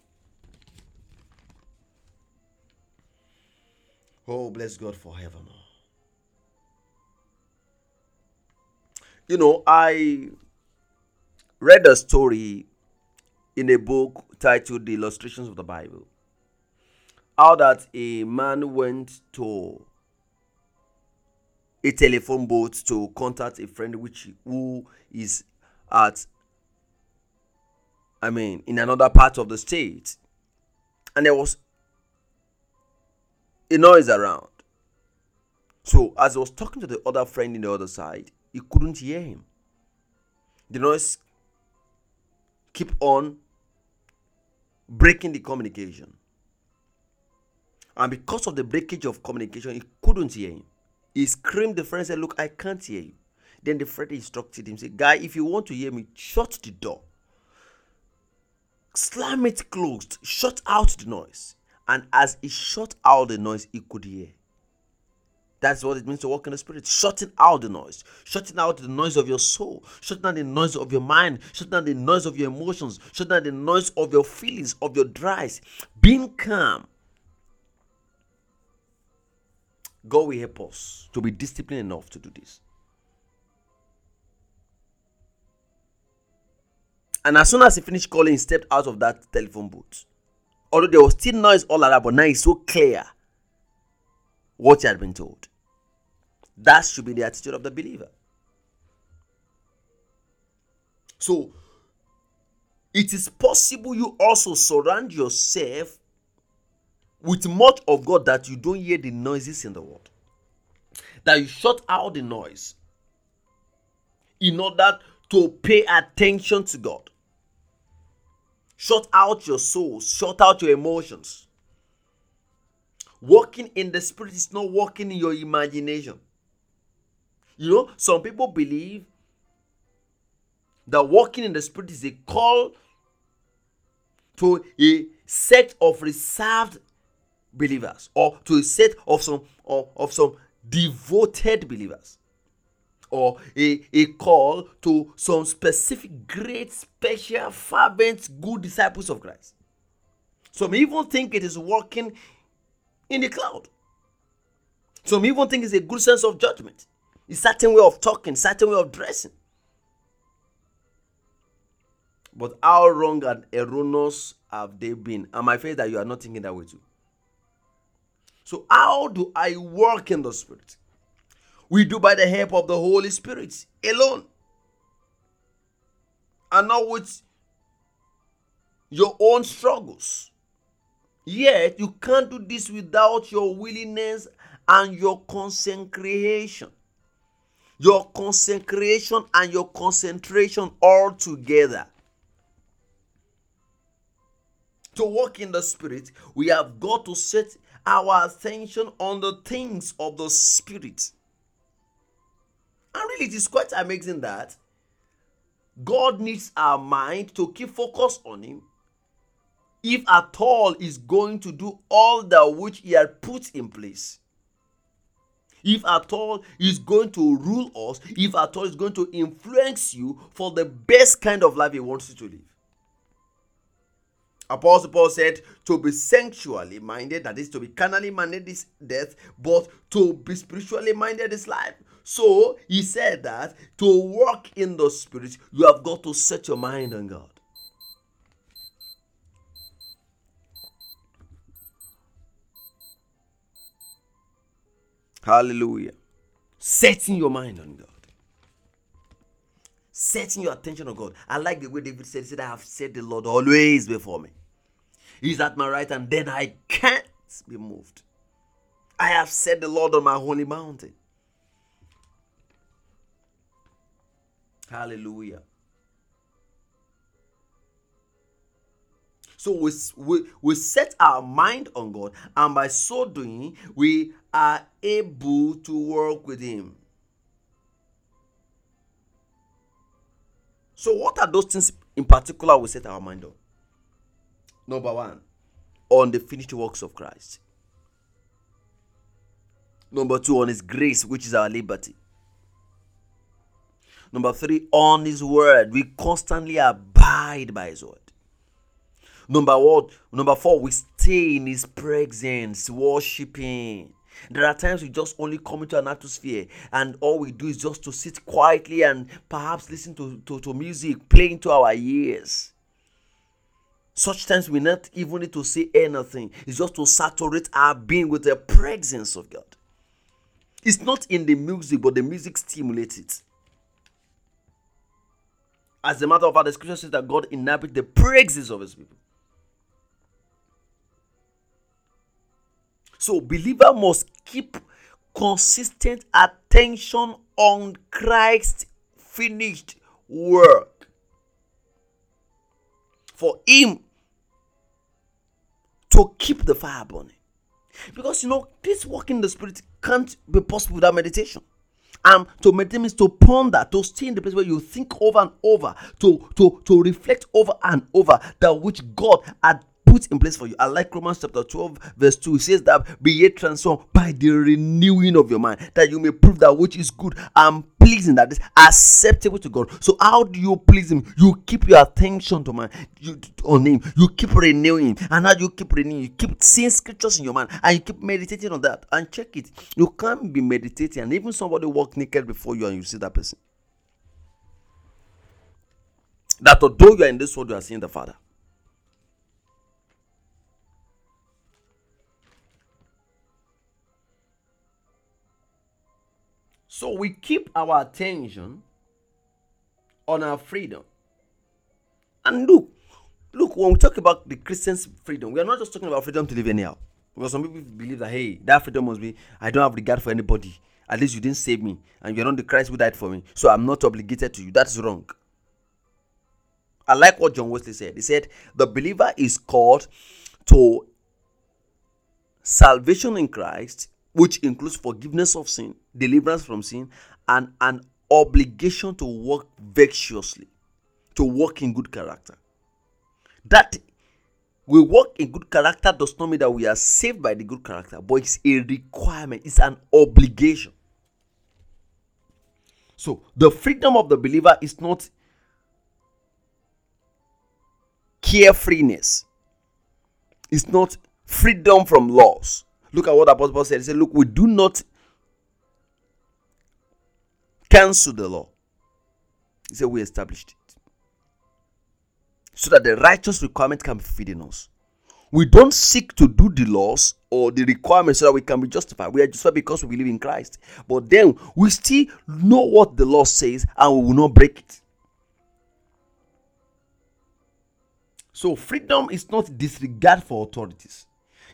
Oh, bless God forevermore. You know, I read a story in a book titled The Illustrations of the Bible. How that a man went to a telephone booth to contact a friend which who is at I mean in another part of the state. And there was a noise around. So as I was talking to the other friend in the other side, he couldn't hear him. The noise keep on breaking the communication. And because of the breakage of communication, he couldn't hear him. He screamed the friend said, Look, I can't hear you. Then the friend instructed him, said, Guy, if you want to hear me, shut the door. Slam it closed. Shut out the noise. And as he shut out the noise, he could hear. That's what it means to walk in the spirit. Shutting out the noise. Shutting out the noise of your soul. Shutting out the noise of your mind. Shutting out the noise of your emotions. Shutting out the noise of your feelings, of your drives. Being calm. God will help us to be disciplined enough to do this. And as soon as he finished calling, he stepped out of that telephone booth. Although there was still noise all around, but now it's so clear what he had been told. That should be the attitude of the believer. So, it is possible you also surround yourself with much of God that you don't hear the noises in the world. That you shut out the noise in order to pay attention to God. Shut out your soul, shut out your emotions. Walking in the spirit is not walking in your imagination. You know, some people believe that walking in the spirit is a call to a set of reserved believers or to a set of some of, some devoted believers or a, a call to some specific great special fervent good disciples of christ some even think it is working in the cloud. Some even think it's a good sense of judgment. A certain way of talking, certain way of dressing. But how wrong and erroneous have they been? And my faith that you are not thinking that way too. So, how do I work in the Spirit? We do by the help of the Holy Spirit alone. And not with your own struggles. Yet you can't do this without your willingness and your consecration. Your consecration and your concentration all together. To walk in the Spirit, we have got to set our attention on the things of the Spirit. And really, it is quite amazing that God needs our mind to keep focus on Him. If at all is going to do all that which he had put in place. If at all is going to rule us. If at all is going to influence you for the best kind of life he wants you to live apostle paul said to be sensually minded that is to be carnally minded is death but to be spiritually minded is life so he said that to walk in the spirit you have got to set your mind on god Hallelujah. Setting your mind on God. Setting your attention on God. I like the way David said, he said, I have set the Lord always before me. He's at my right and then I can't be moved. I have set the Lord on my holy mountain. Hallelujah. So we, we, we set our mind on God, and by so doing, we are able to work with Him. So, what are those things in particular we set our mind on? Number one, on the finished works of Christ. Number two, on His grace, which is our liberty. Number three, on His word. We constantly abide by His word. Number what? Number four, we stay in His presence, worshiping. There are times we just only come into an atmosphere and all we do is just to sit quietly and perhaps listen to, to, to music playing to our ears. Such times we not even need to say anything. It's just to saturate our being with the presence of God. It's not in the music, but the music stimulates it. As a matter of fact, the scripture says that God inhabits the praises of his people. So, believer must keep consistent attention on Christ's finished work. For him to keep the fire burning. Because you know, this walk in the spirit can't be possible without meditation. And to meditate means to ponder, to stay in the place where you think over and over, to, to, to reflect over and over that which God had put in place for you. I like Romans chapter 12, verse 2. It says that be ye transformed by the renewing of your mind, that you may prove that which is good and pleasing, that is acceptable to God. So, how do you please Him? You keep your attention to man, you, on Him. You keep renewing, and how you keep renewing? You keep seeing scriptures in your mind, and you keep meditating on that. And check it. You can't be meditating, and even somebody walk naked before you, and you see that person. That although you are in this world, you are seeing the Father. So we keep our attention on our freedom. And look, look, when we talk about the Christian's freedom, we are not just talking about freedom to live anyhow. Because some people believe that, hey, that freedom must be, I don't have regard for anybody. At least you didn't save me, and you're not the Christ who died for me. So I'm not obligated to you. That's wrong. I like what John Wesley said. He said, The believer is called to salvation in Christ which includes forgiveness of sin, deliverance from sin, and an obligation to work virtuously, to work in good character. That we work in good character does not mean that we are saved by the good character, but it's a requirement, it's an obligation. So, the freedom of the believer is not carefreeness, it's not freedom from laws, Look at what Apostle Paul said. He said, Look, we do not cancel the law. He said, We established it. So that the righteous requirement can be fed in us. We don't seek to do the laws or the requirements so that we can be justified. We are justified because we believe in Christ. But then we still know what the law says and we will not break it. So freedom is not disregard for authorities.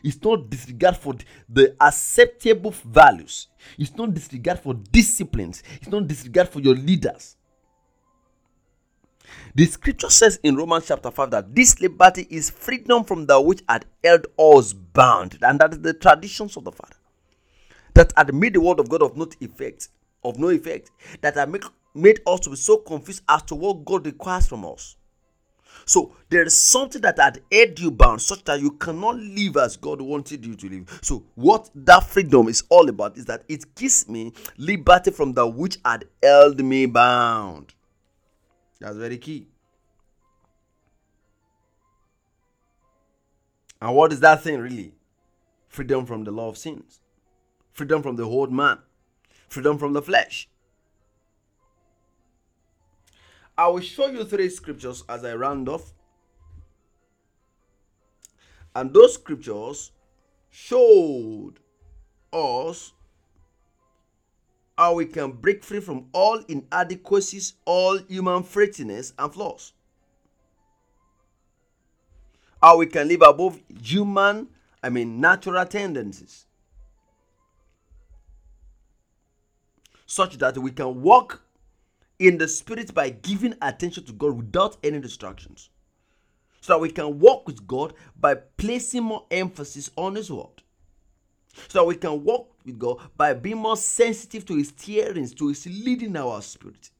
It's not disregard for the acceptable values. It's not disregard for disciplines. It's not disregard for your leaders. The scripture says in Romans chapter 5 that this liberty is freedom from that which had held us bound, and that is the traditions of the Father that had made the word of God of no effect, of no effect, that had make, made us to be so confused as to what God requires from us. So there is something that had held you bound such that you cannot live as God wanted you to live. So what that freedom is all about is that it gives me liberty from that which had held me bound. That's very key. And what is that thing really? Freedom from the law of sins, freedom from the old man, freedom from the flesh. I will show you three scriptures as I round off. And those scriptures showed us how we can break free from all inadequacies, all human frailties and flaws. How we can live above human, I mean, natural tendencies. Such that we can walk in the spirit by giving attention to God without any distractions. So that we can walk with God by placing more emphasis on His word. So that we can walk with God by being more sensitive to His tearings, to His leading our spirit.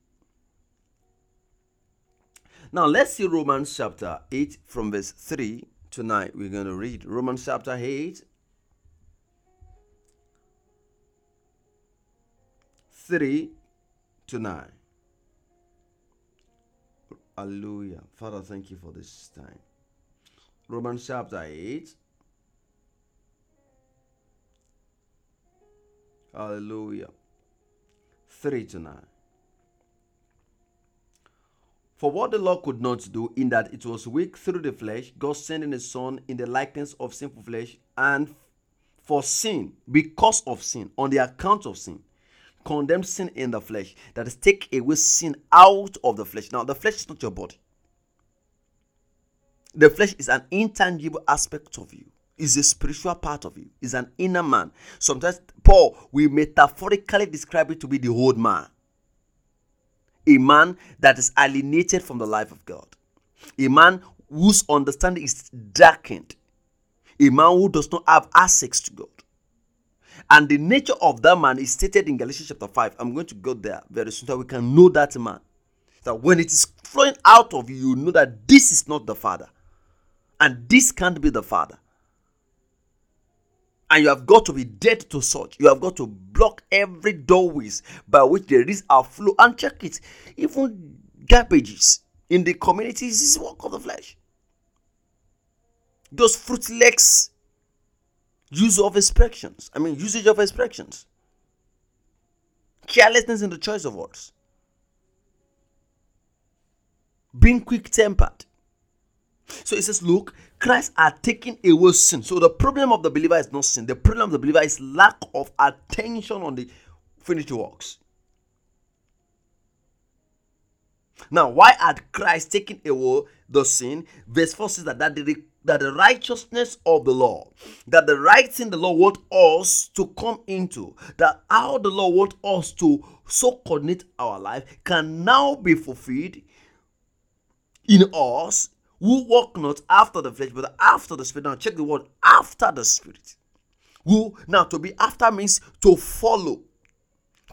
Now let's see Romans chapter 8 from verse 3 tonight. We're going to read Romans chapter 8. 3 to 9. Hallelujah. Father, thank you for this time. Romans chapter 8. Hallelujah. 3 to 9. For what the law could not do, in that it was weak through the flesh, God sending his Son in the likeness of sinful flesh, and for sin, because of sin, on the account of sin, condemn sin in the flesh. That is, take away sin out of the flesh. Now, the flesh is not your body. The flesh is an intangible aspect of you. Is a spiritual part of you. Is an inner man. Sometimes Paul we metaphorically describe it to be the old man. A man that is alienated from the life of God. A man whose understanding is darkened. A man who does not have access to God. And the nature of that man is stated in Galatians chapter 5. I'm going to go there very soon so we can know that man. That when it is flowing out of you, you know that this is not the Father. And this can't be the Father. And you have got to be dead to such. You have got to block every doorways by which there is a flow. And check it. Even garbages in the communities is work of the flesh. Those fruitless use of expressions. I mean, usage of expressions. Carelessness in the choice of words. Being quick tempered. So it says, Look, Christ are taking away sin. So the problem of the believer is not sin. The problem of the believer is lack of attention on the finished works. Now, why had Christ taken away the sin? Verse 4 says that, that the that the righteousness of the law, that the right thing the law want us to come into, that how the law want us to so coordinate our life can now be fulfilled in us who walk not after the flesh but after the spirit. Now check the word after the spirit. Who now to be after means to follow,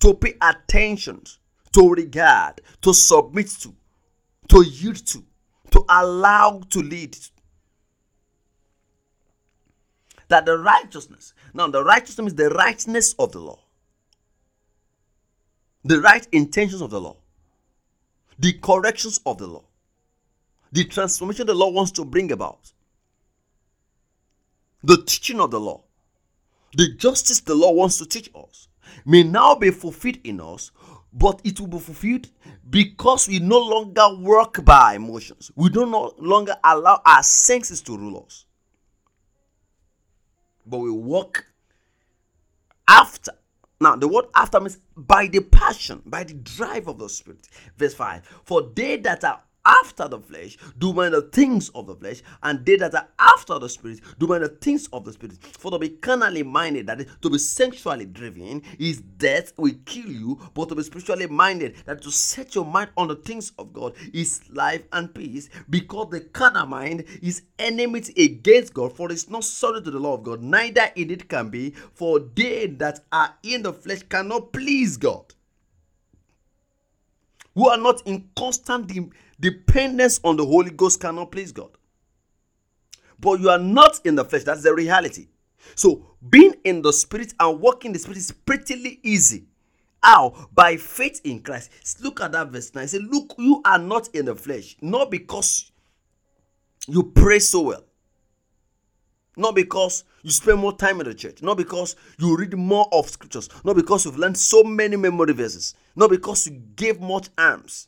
to pay attention, to regard, to submit to, to yield to, to allow to lead that the righteousness, now the righteousness is the rightness of the law, the right intentions of the law, the corrections of the law, the transformation the law wants to bring about, the teaching of the law, the justice the law wants to teach us may now be fulfilled in us, but it will be fulfilled because we no longer work by emotions. We do no longer allow our senses to rule us but we walk after. Now, the word after means by the passion, by the drive of the Spirit. Verse 5 For they that are after the flesh do mind the things of the flesh, and they that are after the spirit do mind the things of the spirit. For to be carnally minded, that is, to be sexually driven, is death will kill you, but to be spiritually minded, that to set your mind on the things of God is life and peace, because the carnal mind is enmity against God, for it's not subject to the law of God, neither in it can be, for they that are in the flesh cannot please God. Who are not in constant dependence on the Holy Ghost cannot please God. But you are not in the flesh. That's the reality. So being in the spirit and walking the spirit is pretty easy. How? By faith in Christ. Look at that verse 9. Say, look, you are not in the flesh, not because you pray so well, not because you spend more time in the church, not because you read more of scriptures, not because you've learned so many memory verses, not because you gave much alms,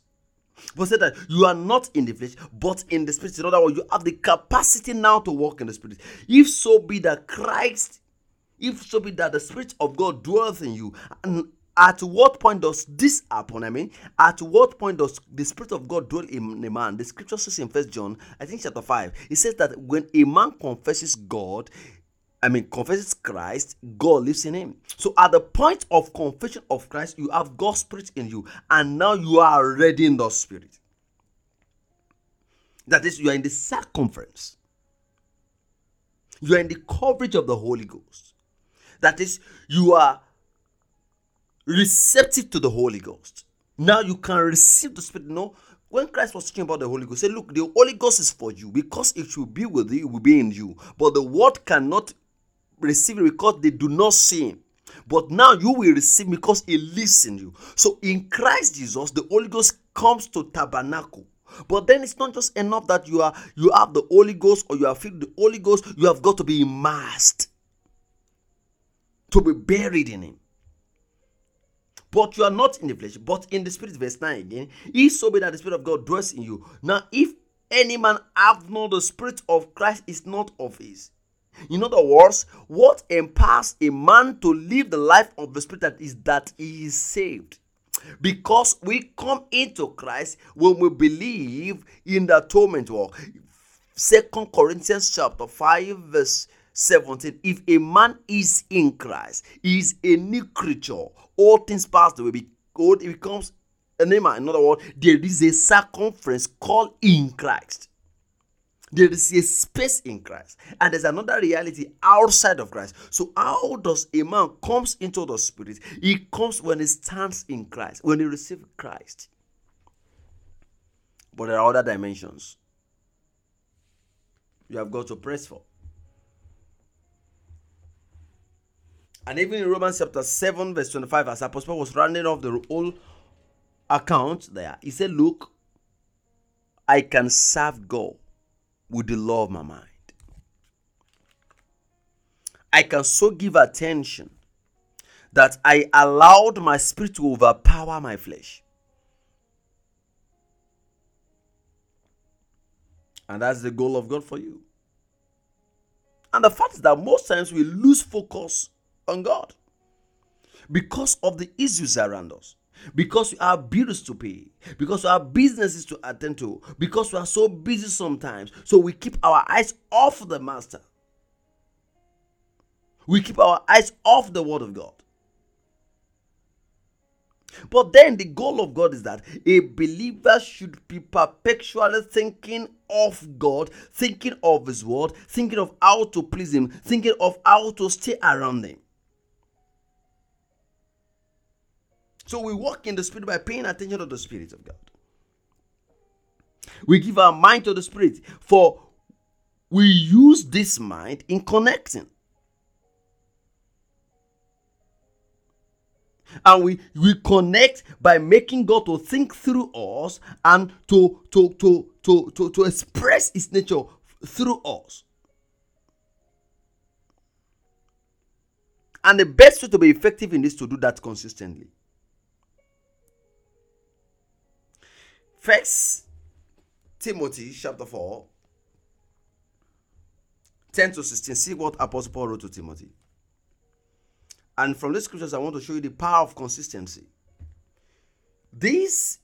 but said that you are not in the flesh, but in the spirit. In other words, you have the capacity now to walk in the spirit. If so be that Christ, if so be that the spirit of God dwells in you, and at what point does this happen? I mean, at what point does the Spirit of God dwell in a man? The scripture says in First John, I think chapter 5, it says that when a man confesses God, I mean, confesses Christ, God lives in him. So at the point of confession of Christ, you have God's Spirit in you, and now you are ready in the Spirit. That is, you are in the circumference. You are in the coverage of the Holy Ghost. That is, you are receptive to the Holy Ghost. Now you can receive the Spirit. You know, when Christ was talking about the Holy Ghost, he said, Look, the Holy Ghost is for you because it will be with you, it will be in you. But the word cannot receive it because they do not see him. But now you will receive because he lives in you. So in Christ Jesus, the Holy Ghost comes to tabernacle. But then it's not just enough that you are you have the Holy Ghost or you are filled with the Holy Ghost, you have got to be immersed to be buried in him. But you are not in the flesh, but in the spirit. Verse 9 again. If so be that the spirit of God dwells in you. Now, if any man have not the spirit of Christ, is not of his. In other words, what empowers a man to live the life of the Spirit is that he is saved. Because we come into Christ when we believe in the atonement work. Second Corinthians chapter 5, verse 17. If a man is in Christ, he is a new creature. All things passed away. It becomes a. In other words, there is a circumference called in Christ. There is a space in Christ, and there's another reality outside of Christ. So, how does a man comes into the spirit? He comes when he stands in Christ, when he receives Christ. But there are other dimensions. you have got to press for. And even in Romans chapter 7, verse 25, as Apostle was rounding off the whole account there, he said, Look, I can serve God with the law of my mind. I can so give attention that I allowed my spirit to overpower my flesh. And that's the goal of God for you. And the fact is that most times we lose focus on God because of the issues around us. Because we have bills to pay, because we have businesses to attend to, because we are so busy sometimes. So we keep our eyes off the Master. We keep our eyes off the Word of God. But then the goal of God is that a believer should be perpetually thinking of God, thinking of His Word, thinking of how to please Him, thinking of how to stay around Him. So we walk in the Spirit by paying attention to the Spirit of God. We give our mind to the Spirit, for we use this mind in connecting. and we we connect by making god to think through us and to to to to to, to express his nature through us and the best way to be effective in this to do that consistently first timothy chapter 4 10 to 16 see what apostle paul wrote to timothy and from the scriptures, I want to show you the power of consistency. This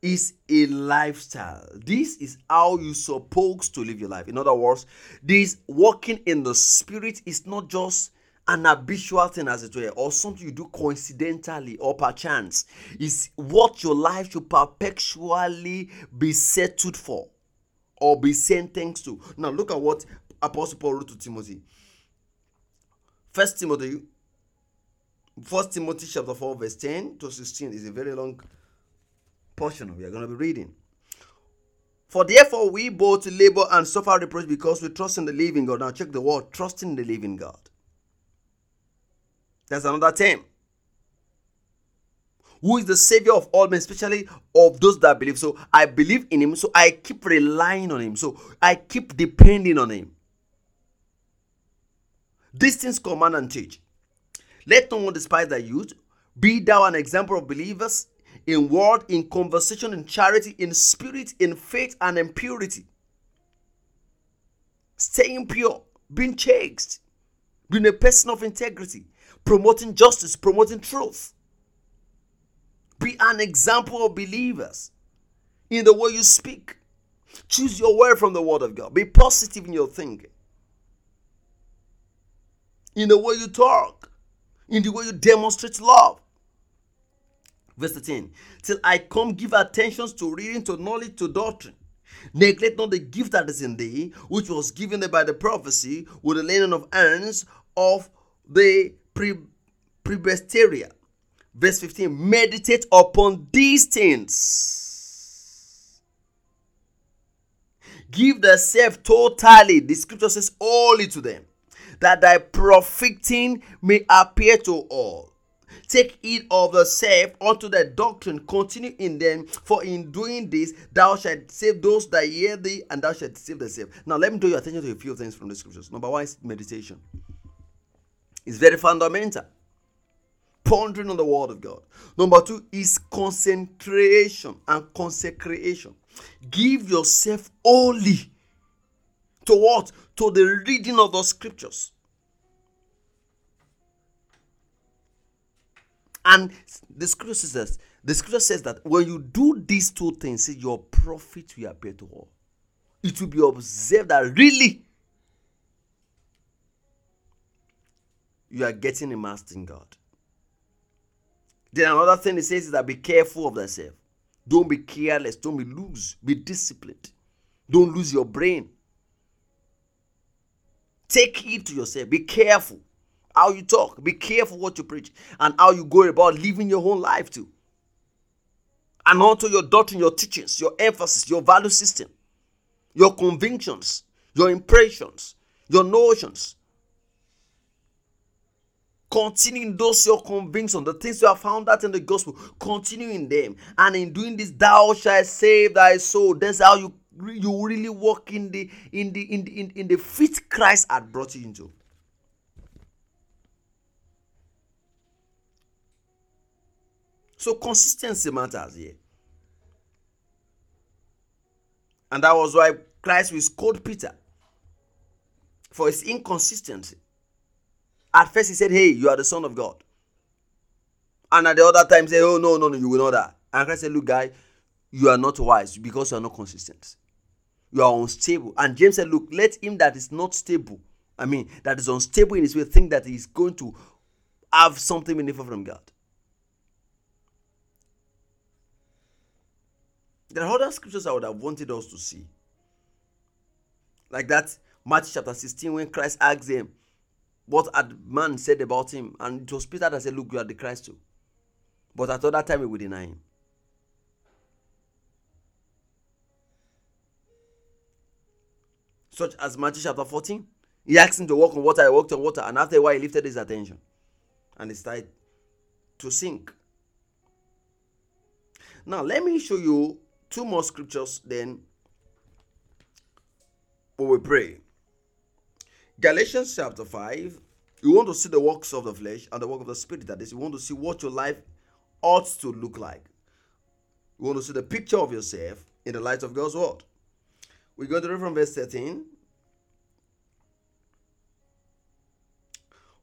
is a lifestyle. This is how you're supposed to live your life. In other words, this walking in the spirit is not just an habitual thing, as it were, or something you do coincidentally or perchance. It's what your life should perpetually be settled for or be sentenced to. Now, look at what Apostle Paul wrote to Timothy. First Timothy First Timothy chapter 4, verse 10 to 16 is a very long portion we are going to be reading. For therefore we both labor and suffer reproach because we trust in the living God. Now check the word trusting in the living God. That's another term. Who is the savior of all men, especially of those that believe. So I believe in him, so I keep relying on him. So I keep depending on him. These things command and teach. Let no one despise thy youth. Be thou an example of believers in word, in conversation, in charity, in spirit, in faith, and in purity. Staying pure, being chaste, being a person of integrity, promoting justice, promoting truth. Be an example of believers in the way you speak. Choose your word from the word of God. Be positive in your thinking. In the way you talk in the way you demonstrate love. Verse 13, till I come give attention to reading, to knowledge, to doctrine. Neglect not the gift that is in thee, which was given thee by the prophecy with the laying of hands of the pre- presbyteria. Verse 15, meditate upon these things. Give thyself totally, the scripture says, only to them that thy profiting may appear to all. Take heed of thyself unto the doctrine, continue in them, for in doing this thou shalt save those that hear thee, and thou shalt save thyself. Now, let me draw your attention to a few things from the scriptures. Number one is meditation, it's very fundamental. Pondering on the word of God. Number two is concentration and consecration. Give yourself only to what? To the reading of the scriptures. And the scripture says the scripture says that when you do these two things, your profit will appear to all. It will be observed that really you are getting immersed in God. Then another thing it says is that be careful of thyself. Don't be careless. Don't be loose. Be disciplined. Don't lose your brain. Take heed to yourself. Be careful how you talk. Be careful what you preach and how you go about living your own life too. And also your doctrine, your teachings, your emphasis, your value system, your convictions, your impressions, your notions. Continue in those your convictions, the things you have found out in the gospel. Continue in them, and in doing this, thou shalt save thy soul. That's how you you really walk in the in the in the in, in the fit Christ had brought you into. So consistency matters here. And that was why Christ was called Peter for his inconsistency. At first, he said, Hey, you are the Son of God. And at the other time, say, Oh, no, no, no, you will not die. And Christ said, Look, guy, you are not wise because you are not consistent. You are unstable. And James said, Look, let him that is not stable, I mean, that is unstable in his way, think that he's going to have something meaningful from God. There are other scriptures I would have wanted us to see. Like that, Matthew chapter 16, when Christ asked them what had man said about him, and it was Peter that said, Look, you are the Christ too. But at other time, he would deny him. Such as Matthew chapter 14. He asked him to walk on water, he walked on water, and after a while, he lifted his attention and he started to sink. Now, let me show you two more scriptures, then we will pray. Galatians chapter 5. You want to see the works of the flesh and the work of the spirit. That is, you want to see what your life ought to look like. You want to see the picture of yourself in the light of God's word. We go to read from verse 13.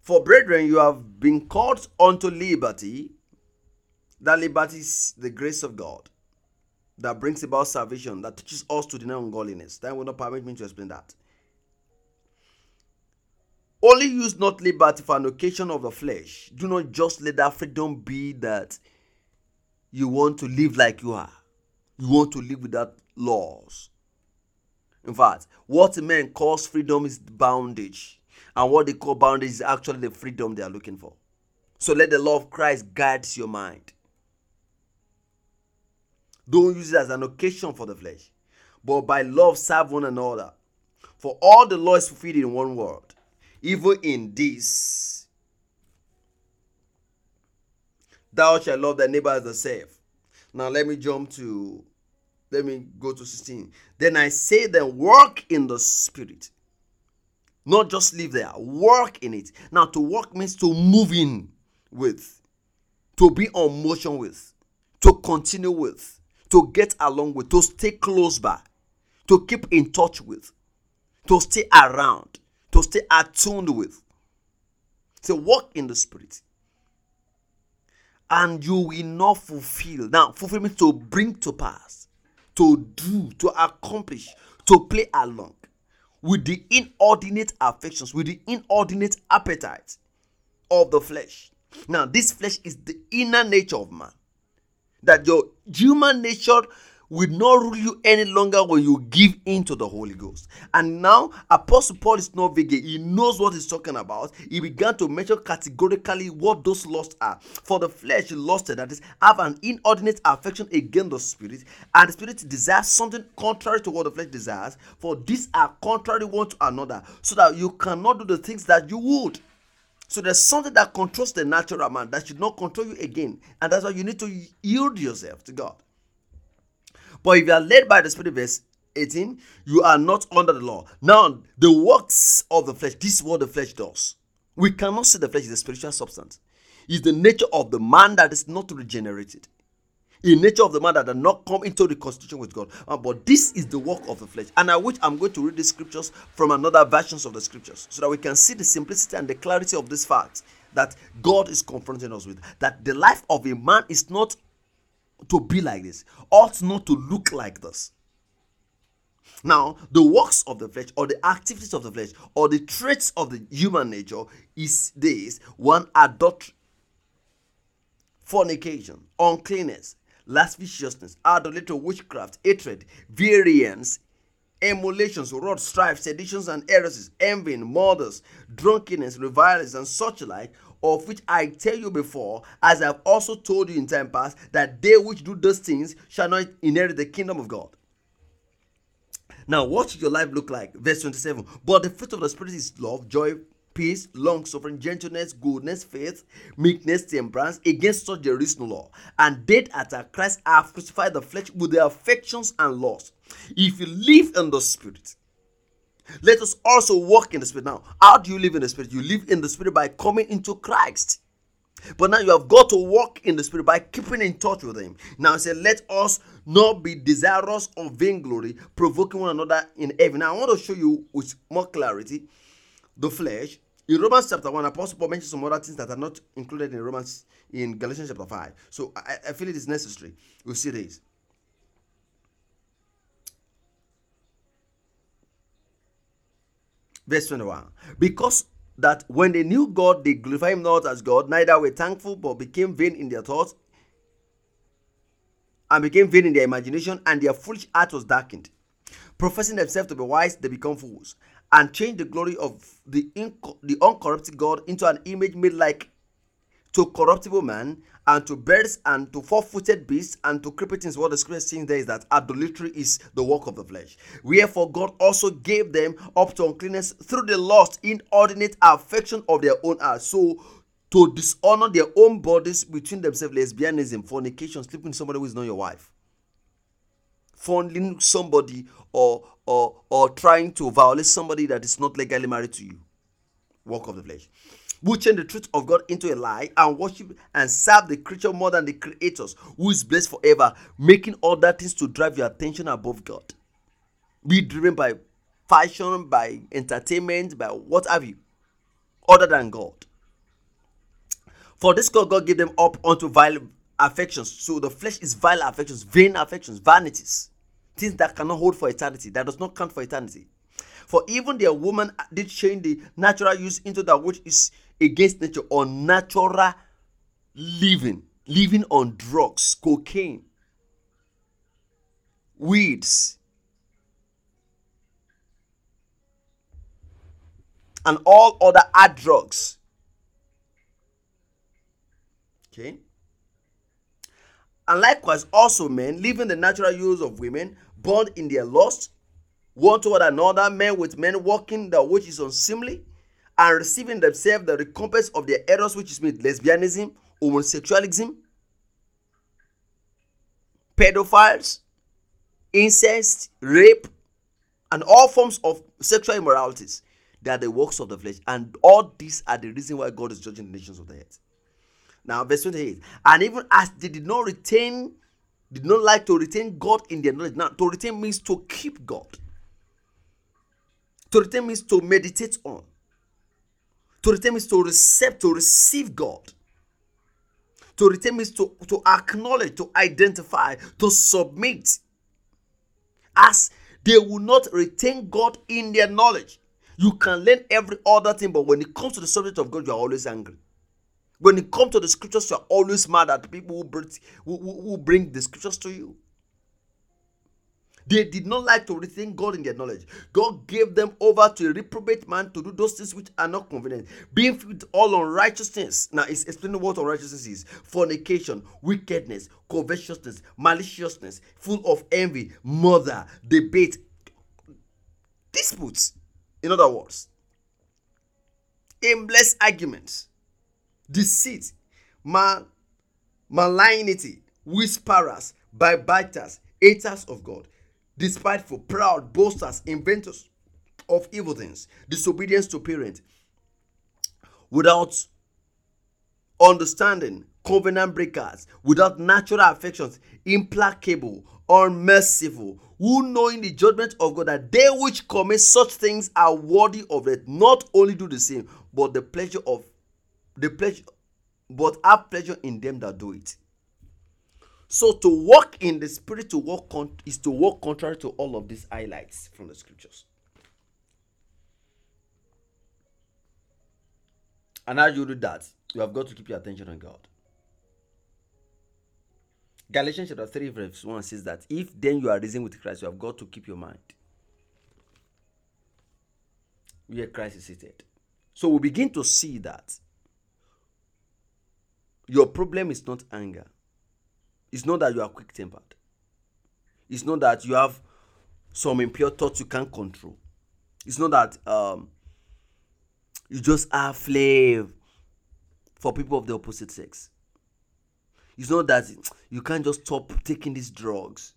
For brethren, you have been called unto liberty. That liberty is the grace of God that brings about salvation, that teaches us to deny ungodliness. That will not permit me to explain that. Only use not liberty for an occasion of the flesh. Do not just let that freedom be that you want to live like you are. You want to live without laws. In fact, what men calls freedom is bondage. And what they call bondage is actually the freedom they are looking for. So let the law of Christ guide your mind. Don't use it as an occasion for the flesh, but by love serve one another. For all the law is fulfilled in one word, even in this. Thou shalt love thy neighbor as thyself. Now let me jump to, let me go to 16. Then I say, then work in the spirit. Not just live there, work in it. Now to work means to move in with, to be on motion with, to continue with to get along with, to stay close by, to keep in touch with, to stay around, to stay attuned with. To walk in the spirit. And you will not fulfill. Now, fulfillment to bring to pass, to do, to accomplish, to play along with the inordinate affections, with the inordinate appetite of the flesh. Now, this flesh is the inner nature of man that your human nature will not rule you any longer when you give in to the Holy Ghost. And now, Apostle Paul is not vague. He knows what he's talking about. He began to mention categorically what those lusts are. For the flesh, lusted, that is, have an inordinate affection against the spirit, and the spirit desires something contrary to what the flesh desires. For these are contrary one to another, so that you cannot do the things that you would. So there's something that controls the natural man that should not control you again. And that's why you need to yield yourself to God. But if you are led by the Spirit, verse 18, you are not under the law. Now, the works of the flesh, this is what the flesh does. We cannot say the flesh is a spiritual substance. It's the nature of the man that is not regenerated in nature of the man that does not come into the constitution with God. Uh, but this is the work of the flesh. And I wish I'm going to read the scriptures from another versions of the scriptures so that we can see the simplicity and the clarity of this fact that God is confronting us with. That the life of a man is not to be like this, ought not to look like this. Now, the works of the flesh, or the activities of the flesh, or the traits of the human nature is this one adultery, fornication, uncleanness, lasciviousness, idolatry, witchcraft, hatred, variance, emulations, wrath, strife, seditions, and heresies, envying, murders, drunkenness, revilings, and such like, of which I tell you before, as I have also told you in time past, that they which do those things shall not inherit the kingdom of God. Now, what should your life look like? Verse 27. But the fruit of the Spirit is love, joy, peace, long suffering, gentleness, goodness, faith, meekness, temperance. Against such there is no law. And dead at Christ have crucified the flesh with their affections and lusts. If you live in the Spirit, let us also walk in the Spirit. Now, how do you live in the Spirit? You live in the Spirit by coming into Christ. But now you have got to walk in the Spirit by keeping in touch with Him. Now, say, let us not be desirous of vainglory, provoking one another in heaven. Now, I want to show you with more clarity the flesh. In Romans chapter 1, Apostle Paul mentions some other things that are not included in Romans in Galatians chapter 5. So I, I feel it is necessary. We'll see this. Verse 21. Because that when they knew God, they glorified him not as God, neither were thankful, but became vain in their thoughts, and became vain in their imagination, and their foolish heart was darkened. Professing themselves to be wise, they become fools, and changed the glory of the, inco- the uncorrupted God into an image made like to corruptible man, and to birds, and to four-footed beasts, and to creeping things. What the scripture saying there is that idolatry is the work of the flesh. Wherefore God also gave them up to uncleanness through the lust, inordinate affection of their own heart. So to dishonor their own bodies between themselves, lesbianism, fornication, sleeping with somebody who is not your wife, fondling somebody, or or or trying to violate somebody that is not legally married to you. Work of the flesh who change the truth of God into a lie and worship and serve the creature more than the creators, who is blessed forever, making other things to drive your attention above God. Be driven by fashion, by entertainment, by what have you, other than God. For this God, God gave them up unto vile affections. So the flesh is vile affections, vain affections, vanities, things that cannot hold for eternity, that does not count for eternity. For even their woman did change the natural use into that which is against nature, unnatural living, living on drugs, cocaine, weeds, and all other hard drugs. Okay. And likewise, also men, living the natural use of women, born in their lust, one toward another, men with men, walking that which is unseemly, and receiving themselves the recompense of their errors, which is made lesbianism, homosexualism, pedophiles, incest, rape, and all forms of sexual immoralities. They are the works of the flesh. And all these are the reason why God is judging the nations of the earth. Now, verse 28. And even as they did not retain, did not like to retain God in their knowledge. Now, to retain means to keep God. To retain means to meditate on. To retain means to receive, to receive God. To retain means to, to acknowledge, to identify, to submit. As they will not retain God in their knowledge. You can learn every other thing, but when it comes to the subject of God, you are always angry. When it comes to the scriptures, you are always mad at people who bring, who, who bring the scriptures to you. They did not like to retain God in their knowledge. God gave them over to a reprobate man to do those things which are not convenient, being filled all unrighteousness. Now, it's explaining what unrighteousness is fornication, wickedness, covetousness, maliciousness, full of envy, murder, debate, disputes. In other words, aimless arguments, deceit, mal- malignity, whisperers, backbiters, haters of God despiteful, proud, boasters, inventors of evil things, disobedience to parents, without understanding, covenant breakers, without natural affections, implacable, unmerciful, who knowing the judgment of God that they which commit such things are worthy of it, not only do the same, but the pleasure of the pleasure, but have pleasure in them that do it. So to walk in the spirit to walk con- is to walk contrary to all of these highlights from the scriptures. And as you do that, you have got to keep your attention on God. Galatians chapter 3, verse 1 says that if then you are risen with Christ, you have got to keep your mind where Christ is seated. So we begin to see that your problem is not anger it's not that you are quick tempered. It's not that you have some impure thoughts you can't control. It's not that um, you just have flave for people of the opposite sex. It's not that you can't just stop taking these drugs.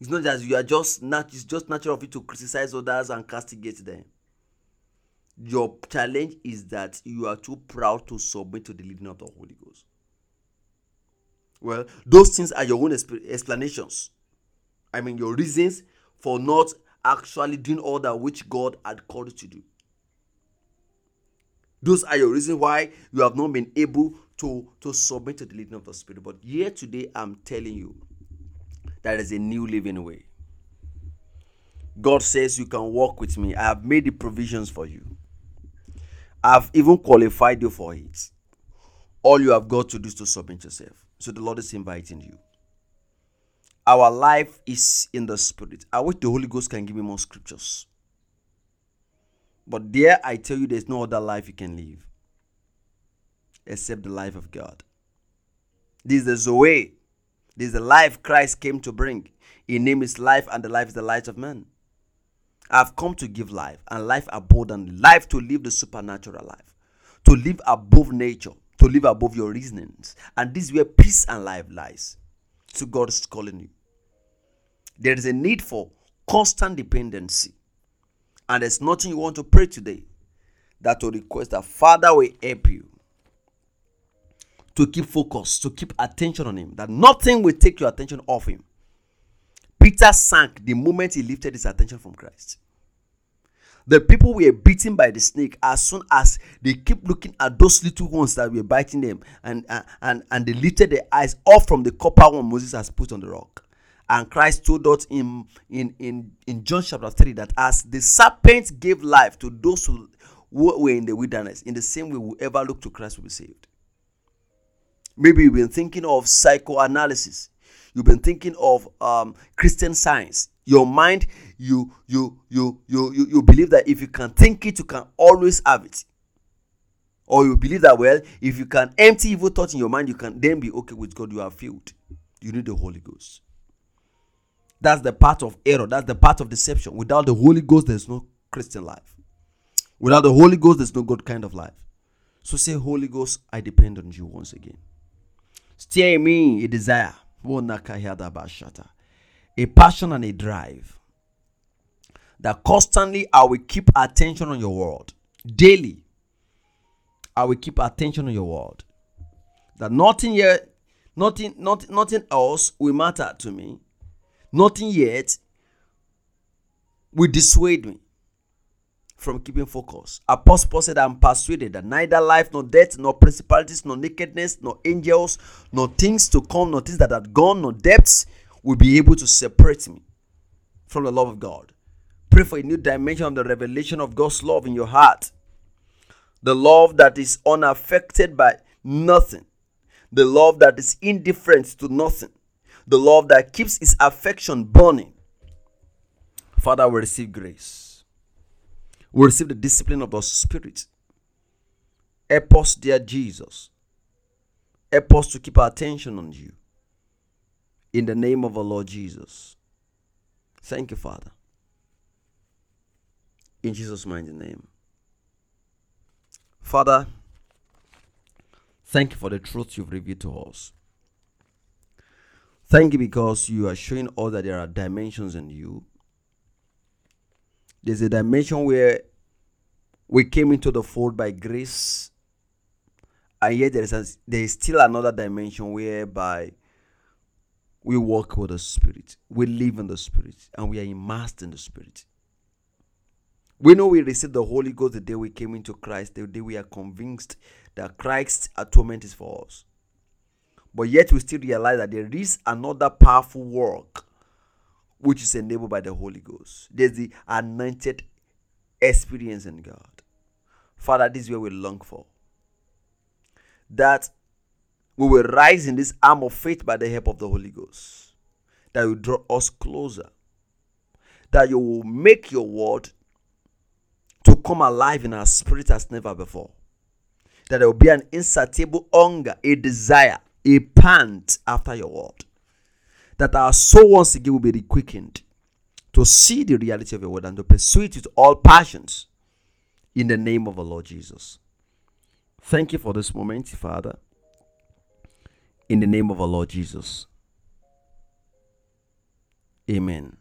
It's not that you are just not it's just natural of you to criticize others and castigate them. Your challenge is that you are too proud to submit to the leading of the Holy Ghost. Well, those things are your own explanations. I mean, your reasons for not actually doing all that which God had called you to do. Those are your reasons why you have not been able to, to submit to the leading of the Spirit. But here today, I'm telling you, there is a new living way. God says, You can walk with me. I have made the provisions for you. I've even qualified you for it. All you have got to do is to submit yourself. So the Lord is inviting you. Our life is in the Spirit. I wish the Holy Ghost can give me more scriptures. But there I tell you, there's no other life you can live except the life of God. This is the Zoe. This is the life Christ came to bring. His name is life, and the life is the light of man. I've come to give life and life abundantly, life to live the supernatural life, to live above nature, to live above your reasonings. And this is where peace and life lies. So God is calling you. There is a need for constant dependency. And there's nothing you want to pray today that will request that Father will help you to keep focus, to keep attention on Him, that nothing will take your attention off Him. Peter sank the moment he lifted his attention from Christ. The people were beaten by the snake as soon as they keep looking at those little ones that were biting them and, uh, and, and they lifted their eyes off from the copper one Moses has put on the rock. And Christ told us in, in, in, in John chapter 3 that as the serpent gave life to those who were in the wilderness, in the same way, whoever look to Christ will be saved. Maybe you've been thinking of psychoanalysis, you've been thinking of um, Christian science. Your mind, you, you, you, you, you, you believe that if you can think it, you can always have it. Or you believe that, well, if you can empty evil thoughts in your mind, you can then be okay with God. You are filled. You need the Holy Ghost. That's the part of error. That's the part of deception. Without the Holy Ghost, there's no Christian life. Without the Holy Ghost, there's no good kind of life. So say, Holy Ghost, I depend on you once again. In me a desire, a passion and a drive that constantly I will keep attention on your word. Daily, I will keep attention on your word. That nothing yet, nothing, not, nothing else will matter to me Nothing yet will dissuade me from keeping focus. Apostle Paul said, I'm persuaded that neither life, nor death, nor principalities, nor nakedness, nor angels, nor things to come, nor things that are gone, nor depths will be able to separate me from the love of God. Pray for a new dimension of the revelation of God's love in your heart. The love that is unaffected by nothing. The love that is indifferent to nothing the love that keeps his affection burning. Father, we receive grace. We receive the discipline of the Spirit. Help us, dear Jesus. Help us to keep our attention on you. In the name of our Lord Jesus. Thank you, Father. In Jesus' mighty name. Father, thank you for the truth you've revealed to us. Thank you because you are showing us that there are dimensions in you. There's a dimension where we came into the fold by grace, and yet there is, a, there is still another dimension whereby we walk with the Spirit, we live in the Spirit, and we are immersed in the Spirit. We know we received the Holy Ghost the day we came into Christ, the day we are convinced that Christ's atonement is for us. But yet we still realize that there is another powerful work which is enabled by the Holy Ghost. There's the anointed experience in God. Father, this is where we long for. That we will rise in this arm of faith by the help of the Holy Ghost. That will draw us closer. That you will make your word to come alive in our spirit as never before. That there will be an insatiable hunger, a desire a pant after your word. That our soul once again will be requickened to see the reality of your word and to pursue it with all passions in the name of the Lord Jesus. Thank you for this moment, Father, in the name of our Lord Jesus. Amen.